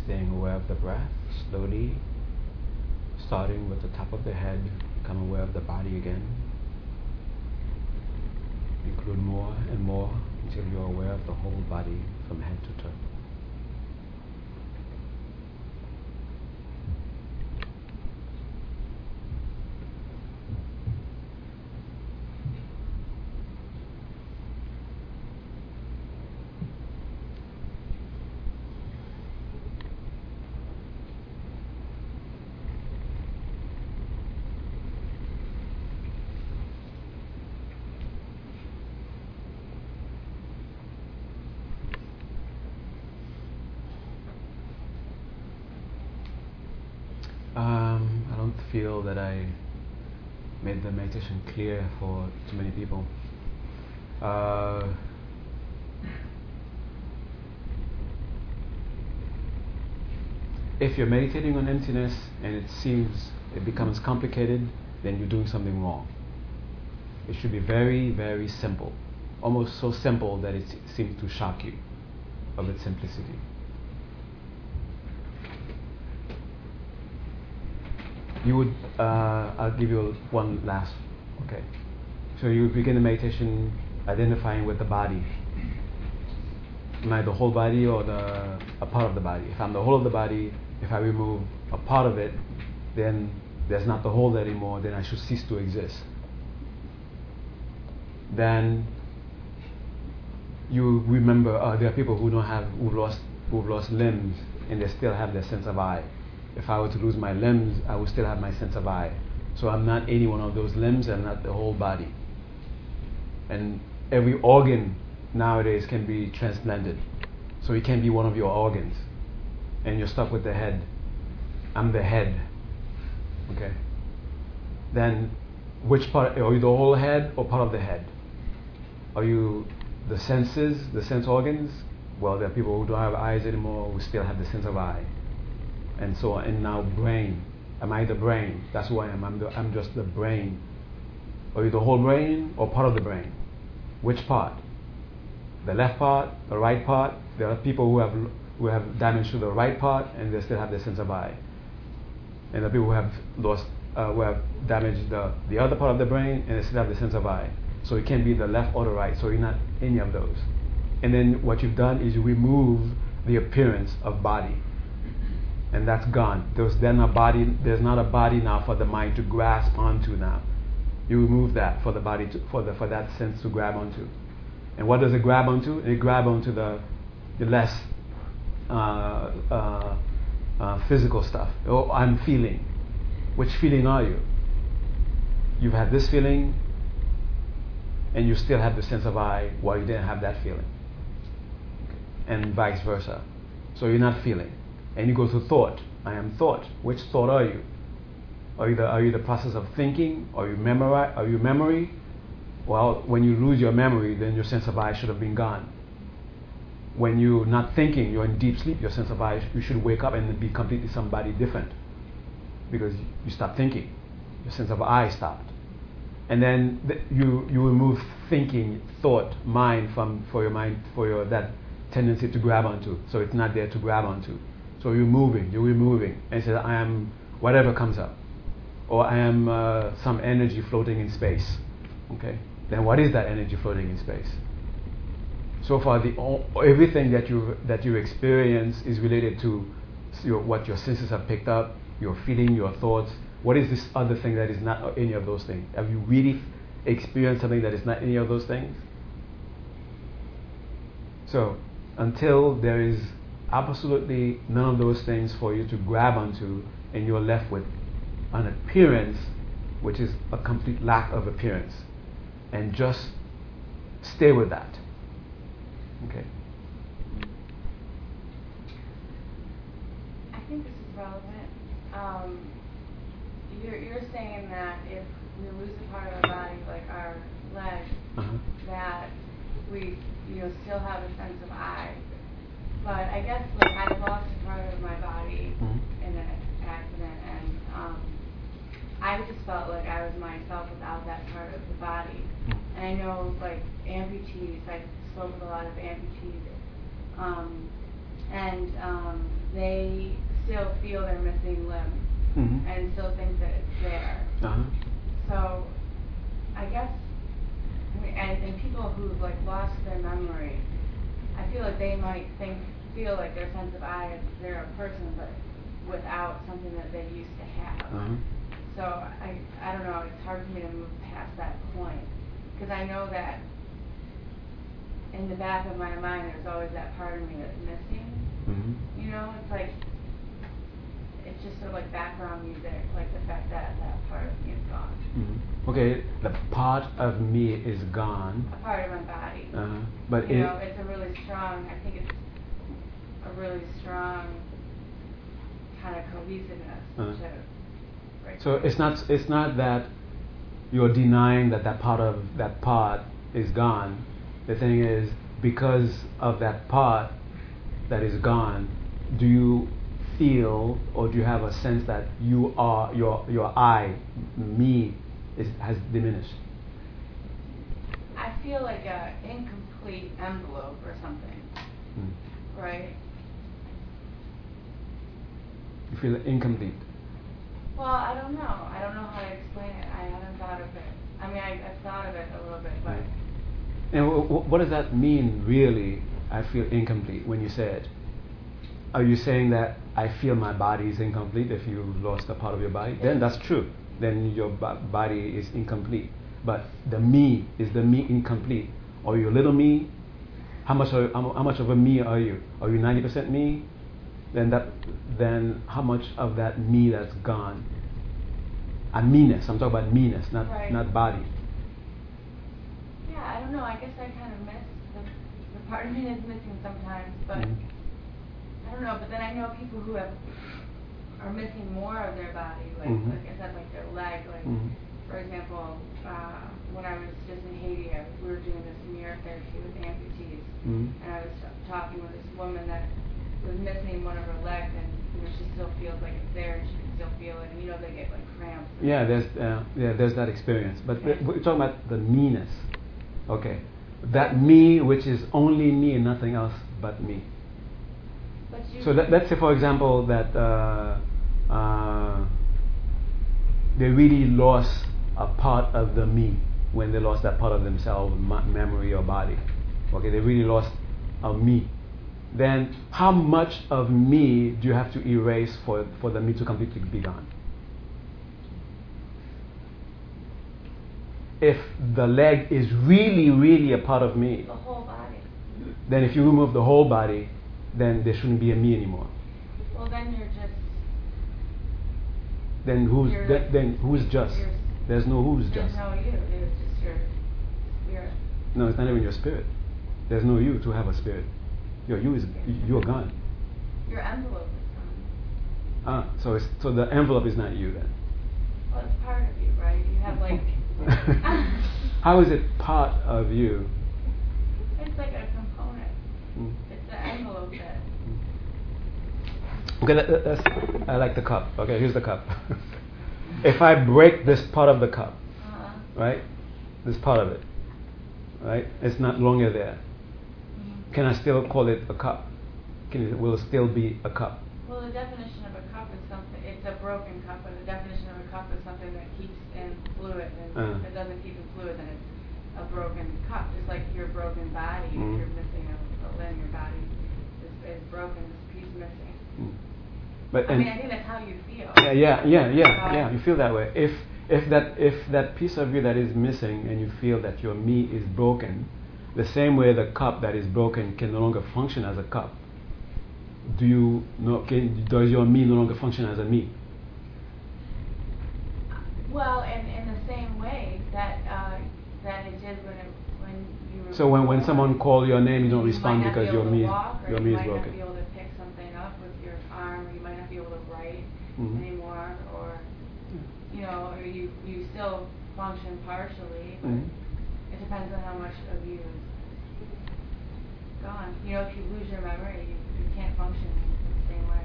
Speaker 1: staying aware of the breath slowly, starting with the top of the head, become aware of the body again. Include more and more until you're aware of the whole body from head to toe. Feel that I made the meditation clear for too many people. Uh, if you're meditating on emptiness and it seems it becomes complicated, then you're doing something wrong. It should be very, very simple, almost so simple that it seems to shock you of its simplicity. You would, uh, I'll give you one last, okay. So you begin the meditation identifying with the body. Am I the whole body or the a part of the body? If I'm the whole of the body, if I remove a part of it, then there's not the whole anymore, then I should cease to exist. Then you remember uh, there are people who don't have who've lost who've lost limbs and they still have their sense of I if I were to lose my limbs, I would still have my sense of I. So I'm not any one of those limbs, I'm not the whole body. And every organ nowadays can be transplanted. So it can be one of your organs. And you're stuck with the head. I'm the head. Okay? then which part are you the whole head or part of the head? Are you the senses, the sense organs? Well, there are people who don't have eyes anymore who still have the sense of eye, and so on. And now brain. Am I the brain? That's who I am. I'm, the, I'm just the brain. Are you the whole brain or part of the brain? Which part? The left part, the right part? There are people who have who have damage to the right part and they still have the sense of eye. And the people who have lost, uh, who have damaged the, the other part of the brain and they still have the sense of eye. So it can be the left or the right. So you're not any of those. And then what you've done is you remove the appearance of body. And that's gone. There's then a body there's not a body now for the mind to grasp onto now. You remove that for the body to, for the for that sense to grab onto. And what does it grab onto? It grab onto the the less uh, uh, uh, physical stuff. Oh, I'm feeling. Which feeling are you? You've had this feeling, and you still have the sense of I while you didn't have that feeling. And vice versa. So you're not feeling. And you go to thought. I am thought. Which thought are you? Are you the, are you the process of thinking? Are you memori- Are you memory? Well, when you lose your memory, then your sense of I should have been gone when you're not thinking, you're in deep sleep, your sense of I, you should wake up and be completely somebody different because you stop thinking. Your sense of I stopped. And then th- you, you remove thinking, thought, mind from for your mind, for your that tendency to grab onto. So it's not there to grab onto. So you're moving, you're removing, and say, I am whatever comes up. Or I am uh, some energy floating in space. Okay? Then what is that energy floating in space? so far the everything that you that you experience is related to your, what your senses have picked up, your feeling, your thoughts. What is this other thing that is not any of those things? Have you really experienced something that is not any of those things? So until there is absolutely none of those things for you to grab onto, and you're left with an appearance which is a complete lack of appearance, and just stay with that Okay.
Speaker 2: I think this is relevant. Um, you're, you're saying that if we lose a part of our body, like our leg, uh-huh. that we, you know, still have a sense of I. But I guess like I lost part of my body mm-hmm. in an accident, and um, I just felt like I was myself without that part of the body. Mm-hmm. And I know like amputees, like spoke with a lot of amputees, um, and um, they still feel their missing limb mm-hmm. and still think that it's there. Uh-huh. So, I guess, and, and people who've like lost their memory, I feel like they might think, feel like their sense of I is they're a person, but without something that they used to have. Uh-huh. So I, I don't know. It's hard for me to move past that point because I know that in the back of my mind, there's always that part of me that's missing. Mm-hmm. You know, it's like it's just sort of like background music, like the fact that that part of me is gone.
Speaker 1: Mm-hmm. Okay, the part of me is gone.
Speaker 2: A part of my body.
Speaker 1: Uh-huh. But
Speaker 2: you
Speaker 1: it
Speaker 2: know, it's a really strong. I think it's really strong kind of cohesiveness. Uh-huh.
Speaker 1: To, so it's not it's not that you're denying that that part of that part is gone the thing is, because of that part that is gone, do you feel or do you have a sense that you are your your I, me, is, has diminished?
Speaker 2: I feel like an incomplete envelope or something, hmm. right?
Speaker 1: You feel incomplete.
Speaker 2: Well, I don't know. I don't know how to explain it. I haven't thought of it. I mean, I, have thought of it a little bit, but.
Speaker 1: And w- w- what does that mean, really? I feel incomplete when you say it. Are you saying that I feel my body is incomplete if you lost a part of your body? Then that's true. Then your b- body is incomplete. But the me is the me incomplete. Are you a little me? How much are, how much of a me are you? Are you 90% me? Then that then how much of that me that's gone? A meanness. I'm talking about meanness, not
Speaker 2: right.
Speaker 1: not body.
Speaker 2: Yeah i don't know. I guess I kind of miss the, the part of me that's missing sometimes, but mm-hmm. I don't know. But then I know people who have are missing more of their body, like, mm-hmm. like I said, like their leg, like, mm-hmm. for example, uh, when I was just in Haiti, I, we were doing this mirror therapy with amputees, mm-hmm. and I was t- talking with this woman that was missing one of her legs, and you know, she still feels like it's there, and she can still feel it, and you know, they get like cramps.
Speaker 1: Yeah, there's uh, yeah, there's that experience, but yeah. we're talking about the meanness. Okay, that me, which is only me and nothing else but me. so let, us say, for example, that uh, uh, they really lost a part of the me when they lost that part of themselves, memory or body. Okay, they really lost a me. Then, how much of me do you have to erase for, for the me to completely be gone? if the leg is really, really a part of me,
Speaker 2: the whole body.
Speaker 1: then if you remove the whole body, then there shouldn't be a me anymore.
Speaker 2: Well, then you're just.
Speaker 1: Then who's th- then who's just? There's no who's
Speaker 2: there's
Speaker 1: just.
Speaker 2: no you. It's just your spirit.
Speaker 1: No, it's not even your spirit. There's no you to have a spirit. Your you is you're gone.
Speaker 2: Your envelope is gone.
Speaker 1: Ah, so it's so the envelope is not you then.
Speaker 2: Well, it's part of you, right? You have like.
Speaker 1: How is it part of you?
Speaker 2: It's like a component. Mm. It's the envelope that.
Speaker 1: Okay, I like the cup. Okay, here's the cup. if I break this part of the cup, uh-huh. right? This part of it, right? It's not longer there. Can I still call it a cup? Can it, will it still be a cup?
Speaker 2: Well, the definition of a cup is something. It's a broken cup, but the definition of a cup is something that keeps in fluid, and uh. if it doesn't keep in fluid, then it's a broken cup. Just like your broken body, mm. if you're missing a, a limb, your body is, is broken, this piece missing. Mm. But I mean, I think that's how you feel.
Speaker 1: Yeah, yeah, yeah, yeah, yeah. You feel that way. If if that if that piece of you that is missing, and you feel that your me is broken, the same way the cup that is broken can no longer function as a cup. Do you know? Can, does your me no longer function as a me?
Speaker 2: Well, and in the same way that uh, that it did when it, when you.
Speaker 1: So when when someone call your name, you don't respond
Speaker 2: you
Speaker 1: because your me
Speaker 2: your me is broken. You might not be able to pick something up with your arm, or you might not be able to write mm-hmm. anymore, or you know, or you you still function partially. Mm-hmm. It depends on how much of you is gone. You know, if you lose your memory, you, you can't function in the same way.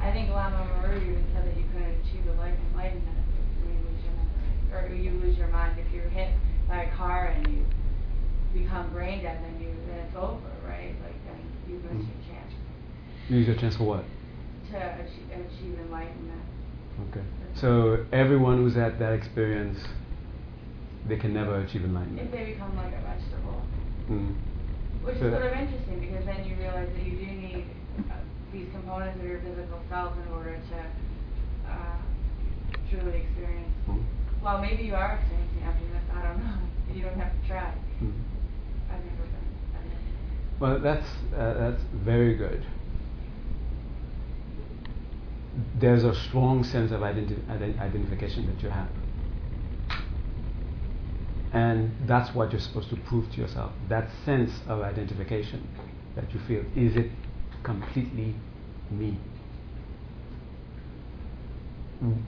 Speaker 2: I think Lama Marut even said that you couldn't achieve the life enlightenment when you lose your memory, or you lose your mind. If you're hit by a car and you become brain dead, then you then it's over, right? Like then you lose mm-hmm. your chance.
Speaker 1: You lose your chance for what?
Speaker 2: To achieve, achieve enlightenment.
Speaker 1: Okay. So everyone who's had that experience, they can never achieve enlightenment.
Speaker 2: If they become like a vegetable. Mm. Which is sort of interesting because then you realize that you do need uh, these components of your physical self in order to uh, truly experience. Mm. Well, maybe you are experiencing happiness. I don't know. You don't have to try. Hmm. I've never been.
Speaker 1: Well, that's uh, that's very good. There's a strong sense of identi- ident- identification that you have. And that's what you're supposed to prove to yourself. That sense of identification that you feel. Is it completely me?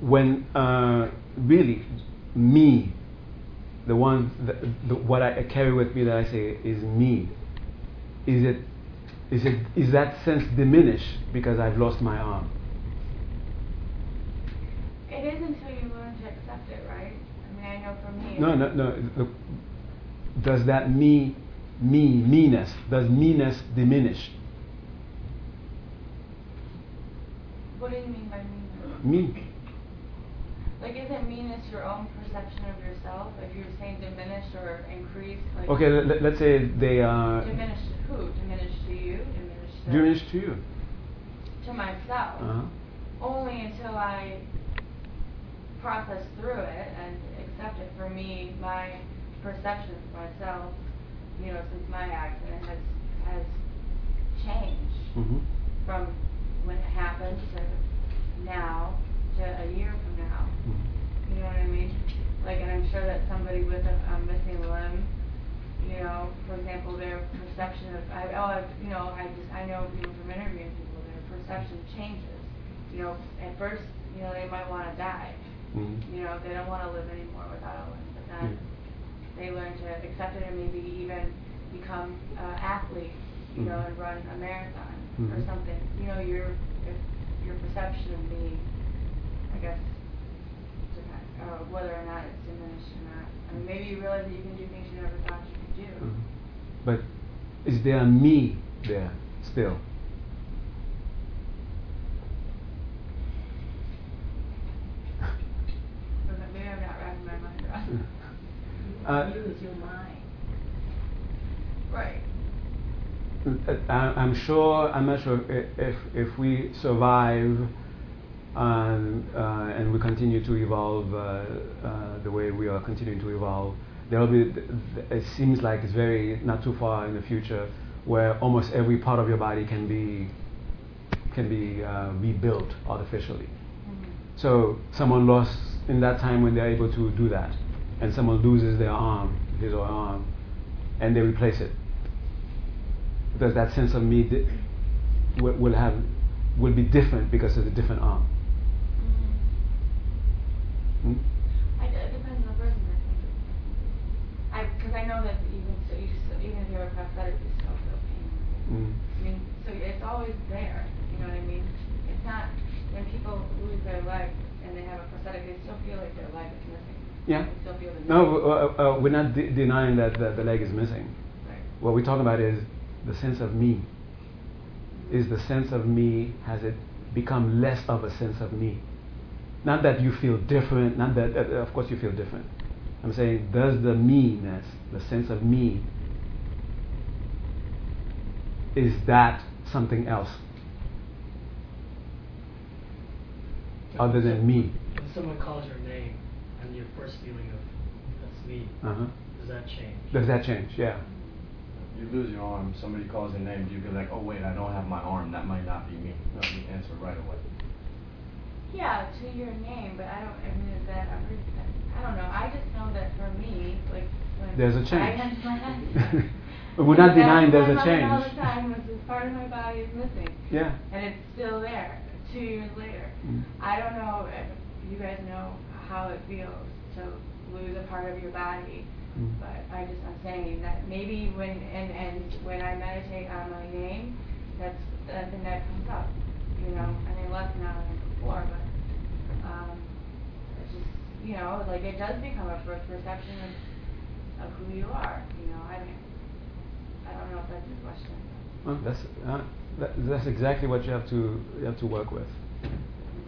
Speaker 1: when uh, really me, the one, that, the, what I carry with me that I say is me, is it, is it, is that sense diminished because I've lost my arm?
Speaker 2: It is until you learn to accept it, right? I mean, I know for me.
Speaker 1: No, no, no. does that me, me, meanness, does meanness diminish?
Speaker 2: What do you mean by meanness?
Speaker 1: Me.
Speaker 2: Like, is it meanness your own perception of yourself? If you're saying diminished or increased, like.
Speaker 1: Okay, let, us say they are.
Speaker 2: Diminished to who? Diminished to you? Diminished to.
Speaker 1: Diminished to you.
Speaker 2: To myself. Uh-huh. Only until I process through it and accept it. For me, my perception of myself, you know, since my accident has has changed mm-hmm. from when it happened to now to a year from now. Mm-hmm. You know what I mean? Like, and I'm sure that somebody with a, a missing limb, you know, for example, their perception of, I, oh, I've, you know, I just, I know, know, from interviewing people, their perception changes you know, at first, you know, they might want to die. Mm-hmm. You know, they don't want to live anymore without limb. But then mm-hmm. they learn to accept it and maybe even become uh, athletes, you mm-hmm. know, and run a marathon or mm-hmm. something. You know, your your perception of me, I guess, uh, whether or not it's diminished or not. I mean, maybe you realize that you can do things you never thought you could do. Mm-hmm.
Speaker 1: But is there me there still?
Speaker 2: maybe I'm not wrapping my mind around. Uh, you your mind. Right.
Speaker 1: Uh, I'm sure. I'm not sure if if we survive and, uh, and we continue to evolve uh, uh, the way we are continuing to evolve, there will be. It seems like it's very not too far in the future where almost every part of your body can be can be uh, rebuilt artificially. Mm-hmm. So someone lost in that time when they're able to do that, and someone loses their arm, his or her arm, and they replace it because that sense of me di- will, will have will be different because of the different arm.
Speaker 2: Hmm? I, it depends on the person. I think. because I, I know that even so, you, even if you have a prosthetic, you still feel pain. Mm. I mean, so it's always there. You know what I mean? It's not when people lose their leg and they have a prosthetic, they still feel like their leg is missing.
Speaker 1: Yeah. no, uh, uh, we're not de- denying that the, the leg is missing. Right. What we're talking about is the sense of me. Is the sense of me, has it become less of a sense of me? Not that you feel different, not that, uh, of course, you feel different. I'm saying, does the me-ness, the sense of me, is that something else? Other than me.
Speaker 3: When someone calls your name and your first feeling of that's me, uh-huh. does that change?
Speaker 1: Does that change? Yeah.
Speaker 4: You lose your arm, somebody calls your name, do you be like, oh wait, I don't have my arm, that might not be me? No, you answer right away.
Speaker 2: Yeah, to your name, but I don't. I mean, is that ever? I don't know. I just know that for me, like when
Speaker 1: there's a change. We're not denying there's a change.
Speaker 2: All the time was this part of my body is missing.
Speaker 1: Yeah.
Speaker 2: And it's still there. Two years later, mm. I don't know if you guys know how it feels to lose a part of your body. Mm. But I just I'm saying that maybe when and and when I meditate on my name, that's the thing that comes up. You know, I mean less now than before, but um, it's just you know, like it does become a first perception of, of who you are. You know, I mean, I don't know if that's your question.
Speaker 1: Well, that's uh, that, that's exactly what you have to you have to work with.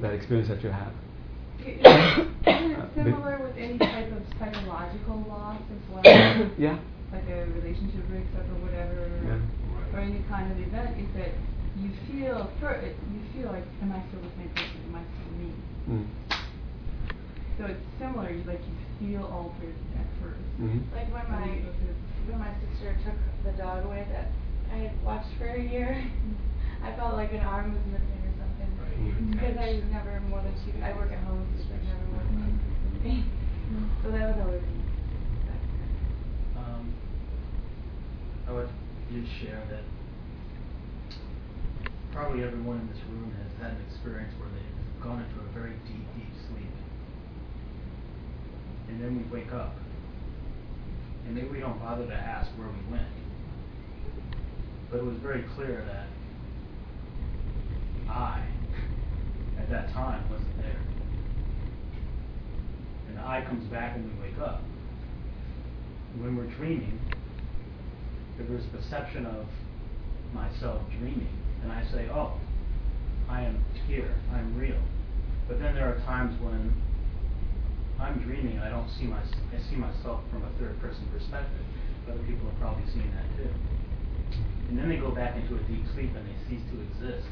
Speaker 1: That experience that you have.
Speaker 5: similar with any type of psychological loss as well.
Speaker 1: yeah.
Speaker 5: Like a relationship breaks up or whatever, yeah. or any kind of event, is that you feel for you feel like, am I still the same person? Am I still me? Mm. So it's similar. You, like you feel altered at 1st
Speaker 2: mm-hmm. Like when my when my sister took the dog away that I had watched for a year, I felt like an arm was missing or something. Right. Because I was never more than two. I work at home, so I never more than two. So that was always.
Speaker 3: Um, I would you share that probably everyone in this room has had an experience where they've gone into a very deep, deep sleep. And then we wake up. And maybe we don't bother to ask where we went. But it was very clear that I, at that time, wasn't there. And the I comes back when we wake up. When we're dreaming, if there's perception of myself dreaming, and I say, oh, I am here, I'm real. But then there are times when I'm dreaming I don't see my, I see myself from a third person perspective. Other people have probably seen that too. And then they go back into a deep sleep and they cease to exist,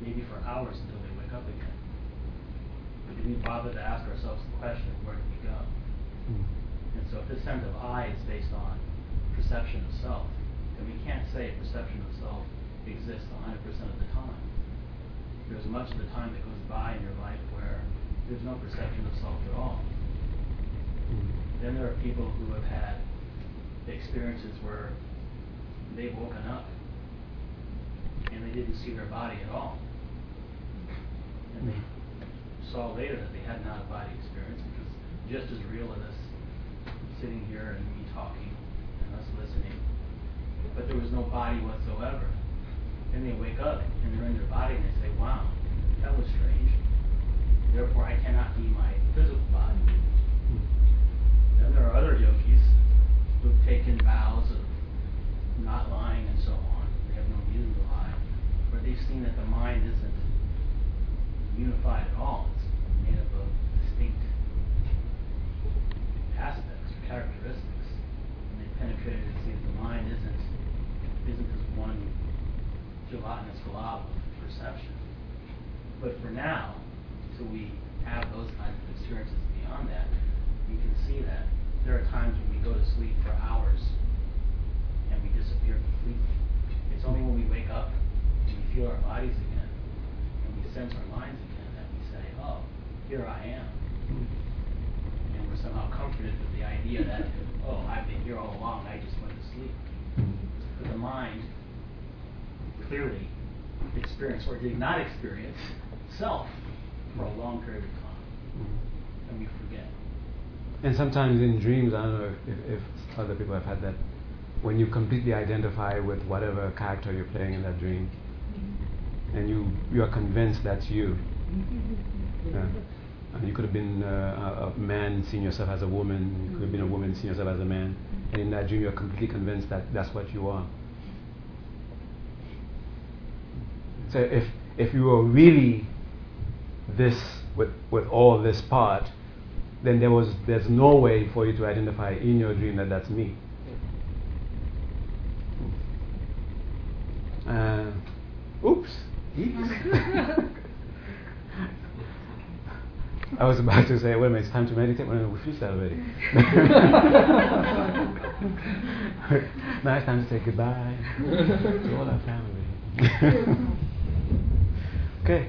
Speaker 3: maybe for hours until they wake up again. But do we bother to ask ourselves the question, where did we go? Mm. And so if this sense of I is based on perception of self, then we can't say perception of self exists 100% of the time. There's much of the time that goes by in your life where there's no perception of self at all. Mm. Then there are people who have had experiences where they've woken up and they didn't see their body at all. And they saw later that they had not a body experience, which was just as real as us sitting here and me talking and us listening. But there was no body whatsoever. Then they wake up and they're in their body and they say, wow, that was strange. Therefore, I cannot be my physical body. Mm-hmm. Then there are other yogis who've taken vows of not lying and so on. They have no reason to lie. But they've seen that the mind isn't unified at all. It's made up of distinct aspects or characteristics. And they penetrated and see that the mind isn't isn't this one gelatinous glob of perception. But for now, till we have those kinds of experiences beyond that, we can see that there are times when we go to sleep for hours and we disappear completely. It's only when we wake up and we feel our bodies again sense our minds again that we say, oh, here I am. And we're somehow comforted with the idea that, oh, I've been here all along, I just went to sleep. But the mind clearly experienced or did not experience self for a long period of time. And we forget.
Speaker 1: And sometimes in dreams, I don't know if, if, other people have had that, when you completely identify with whatever character you're playing in that dream. And you, you are convinced that's you. Yeah. And you could have been uh, a, a, man seeing yourself as a woman, you could have been a woman seeing yourself as a man, and in that dream you're completely convinced that that's what you are. So if if you were really this with with all this part, then there was there's no way for you to identify in your dream that that's me. Uh, oops. I was about to say, wait a minute, it's time to meditate. Well, we finished that already. now it's time to say goodbye to all our family. okay.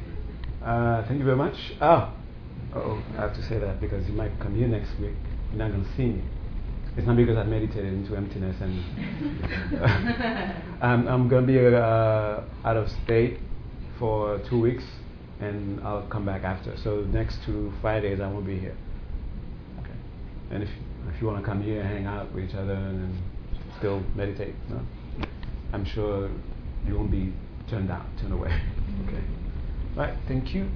Speaker 1: Uh, thank you very much. Oh, oh, I have to say that because you might come here next week. You're not going to see me. It's not because I've meditated into emptiness and I'm, I'm going to be uh, out of state for two weeks and I'll come back after. So next two Fridays I won't be here. Okay. And if if you want to come here and hang out with each other and still meditate, no? I'm sure you won't be turned out, turned away. Okay. Right. Thank you.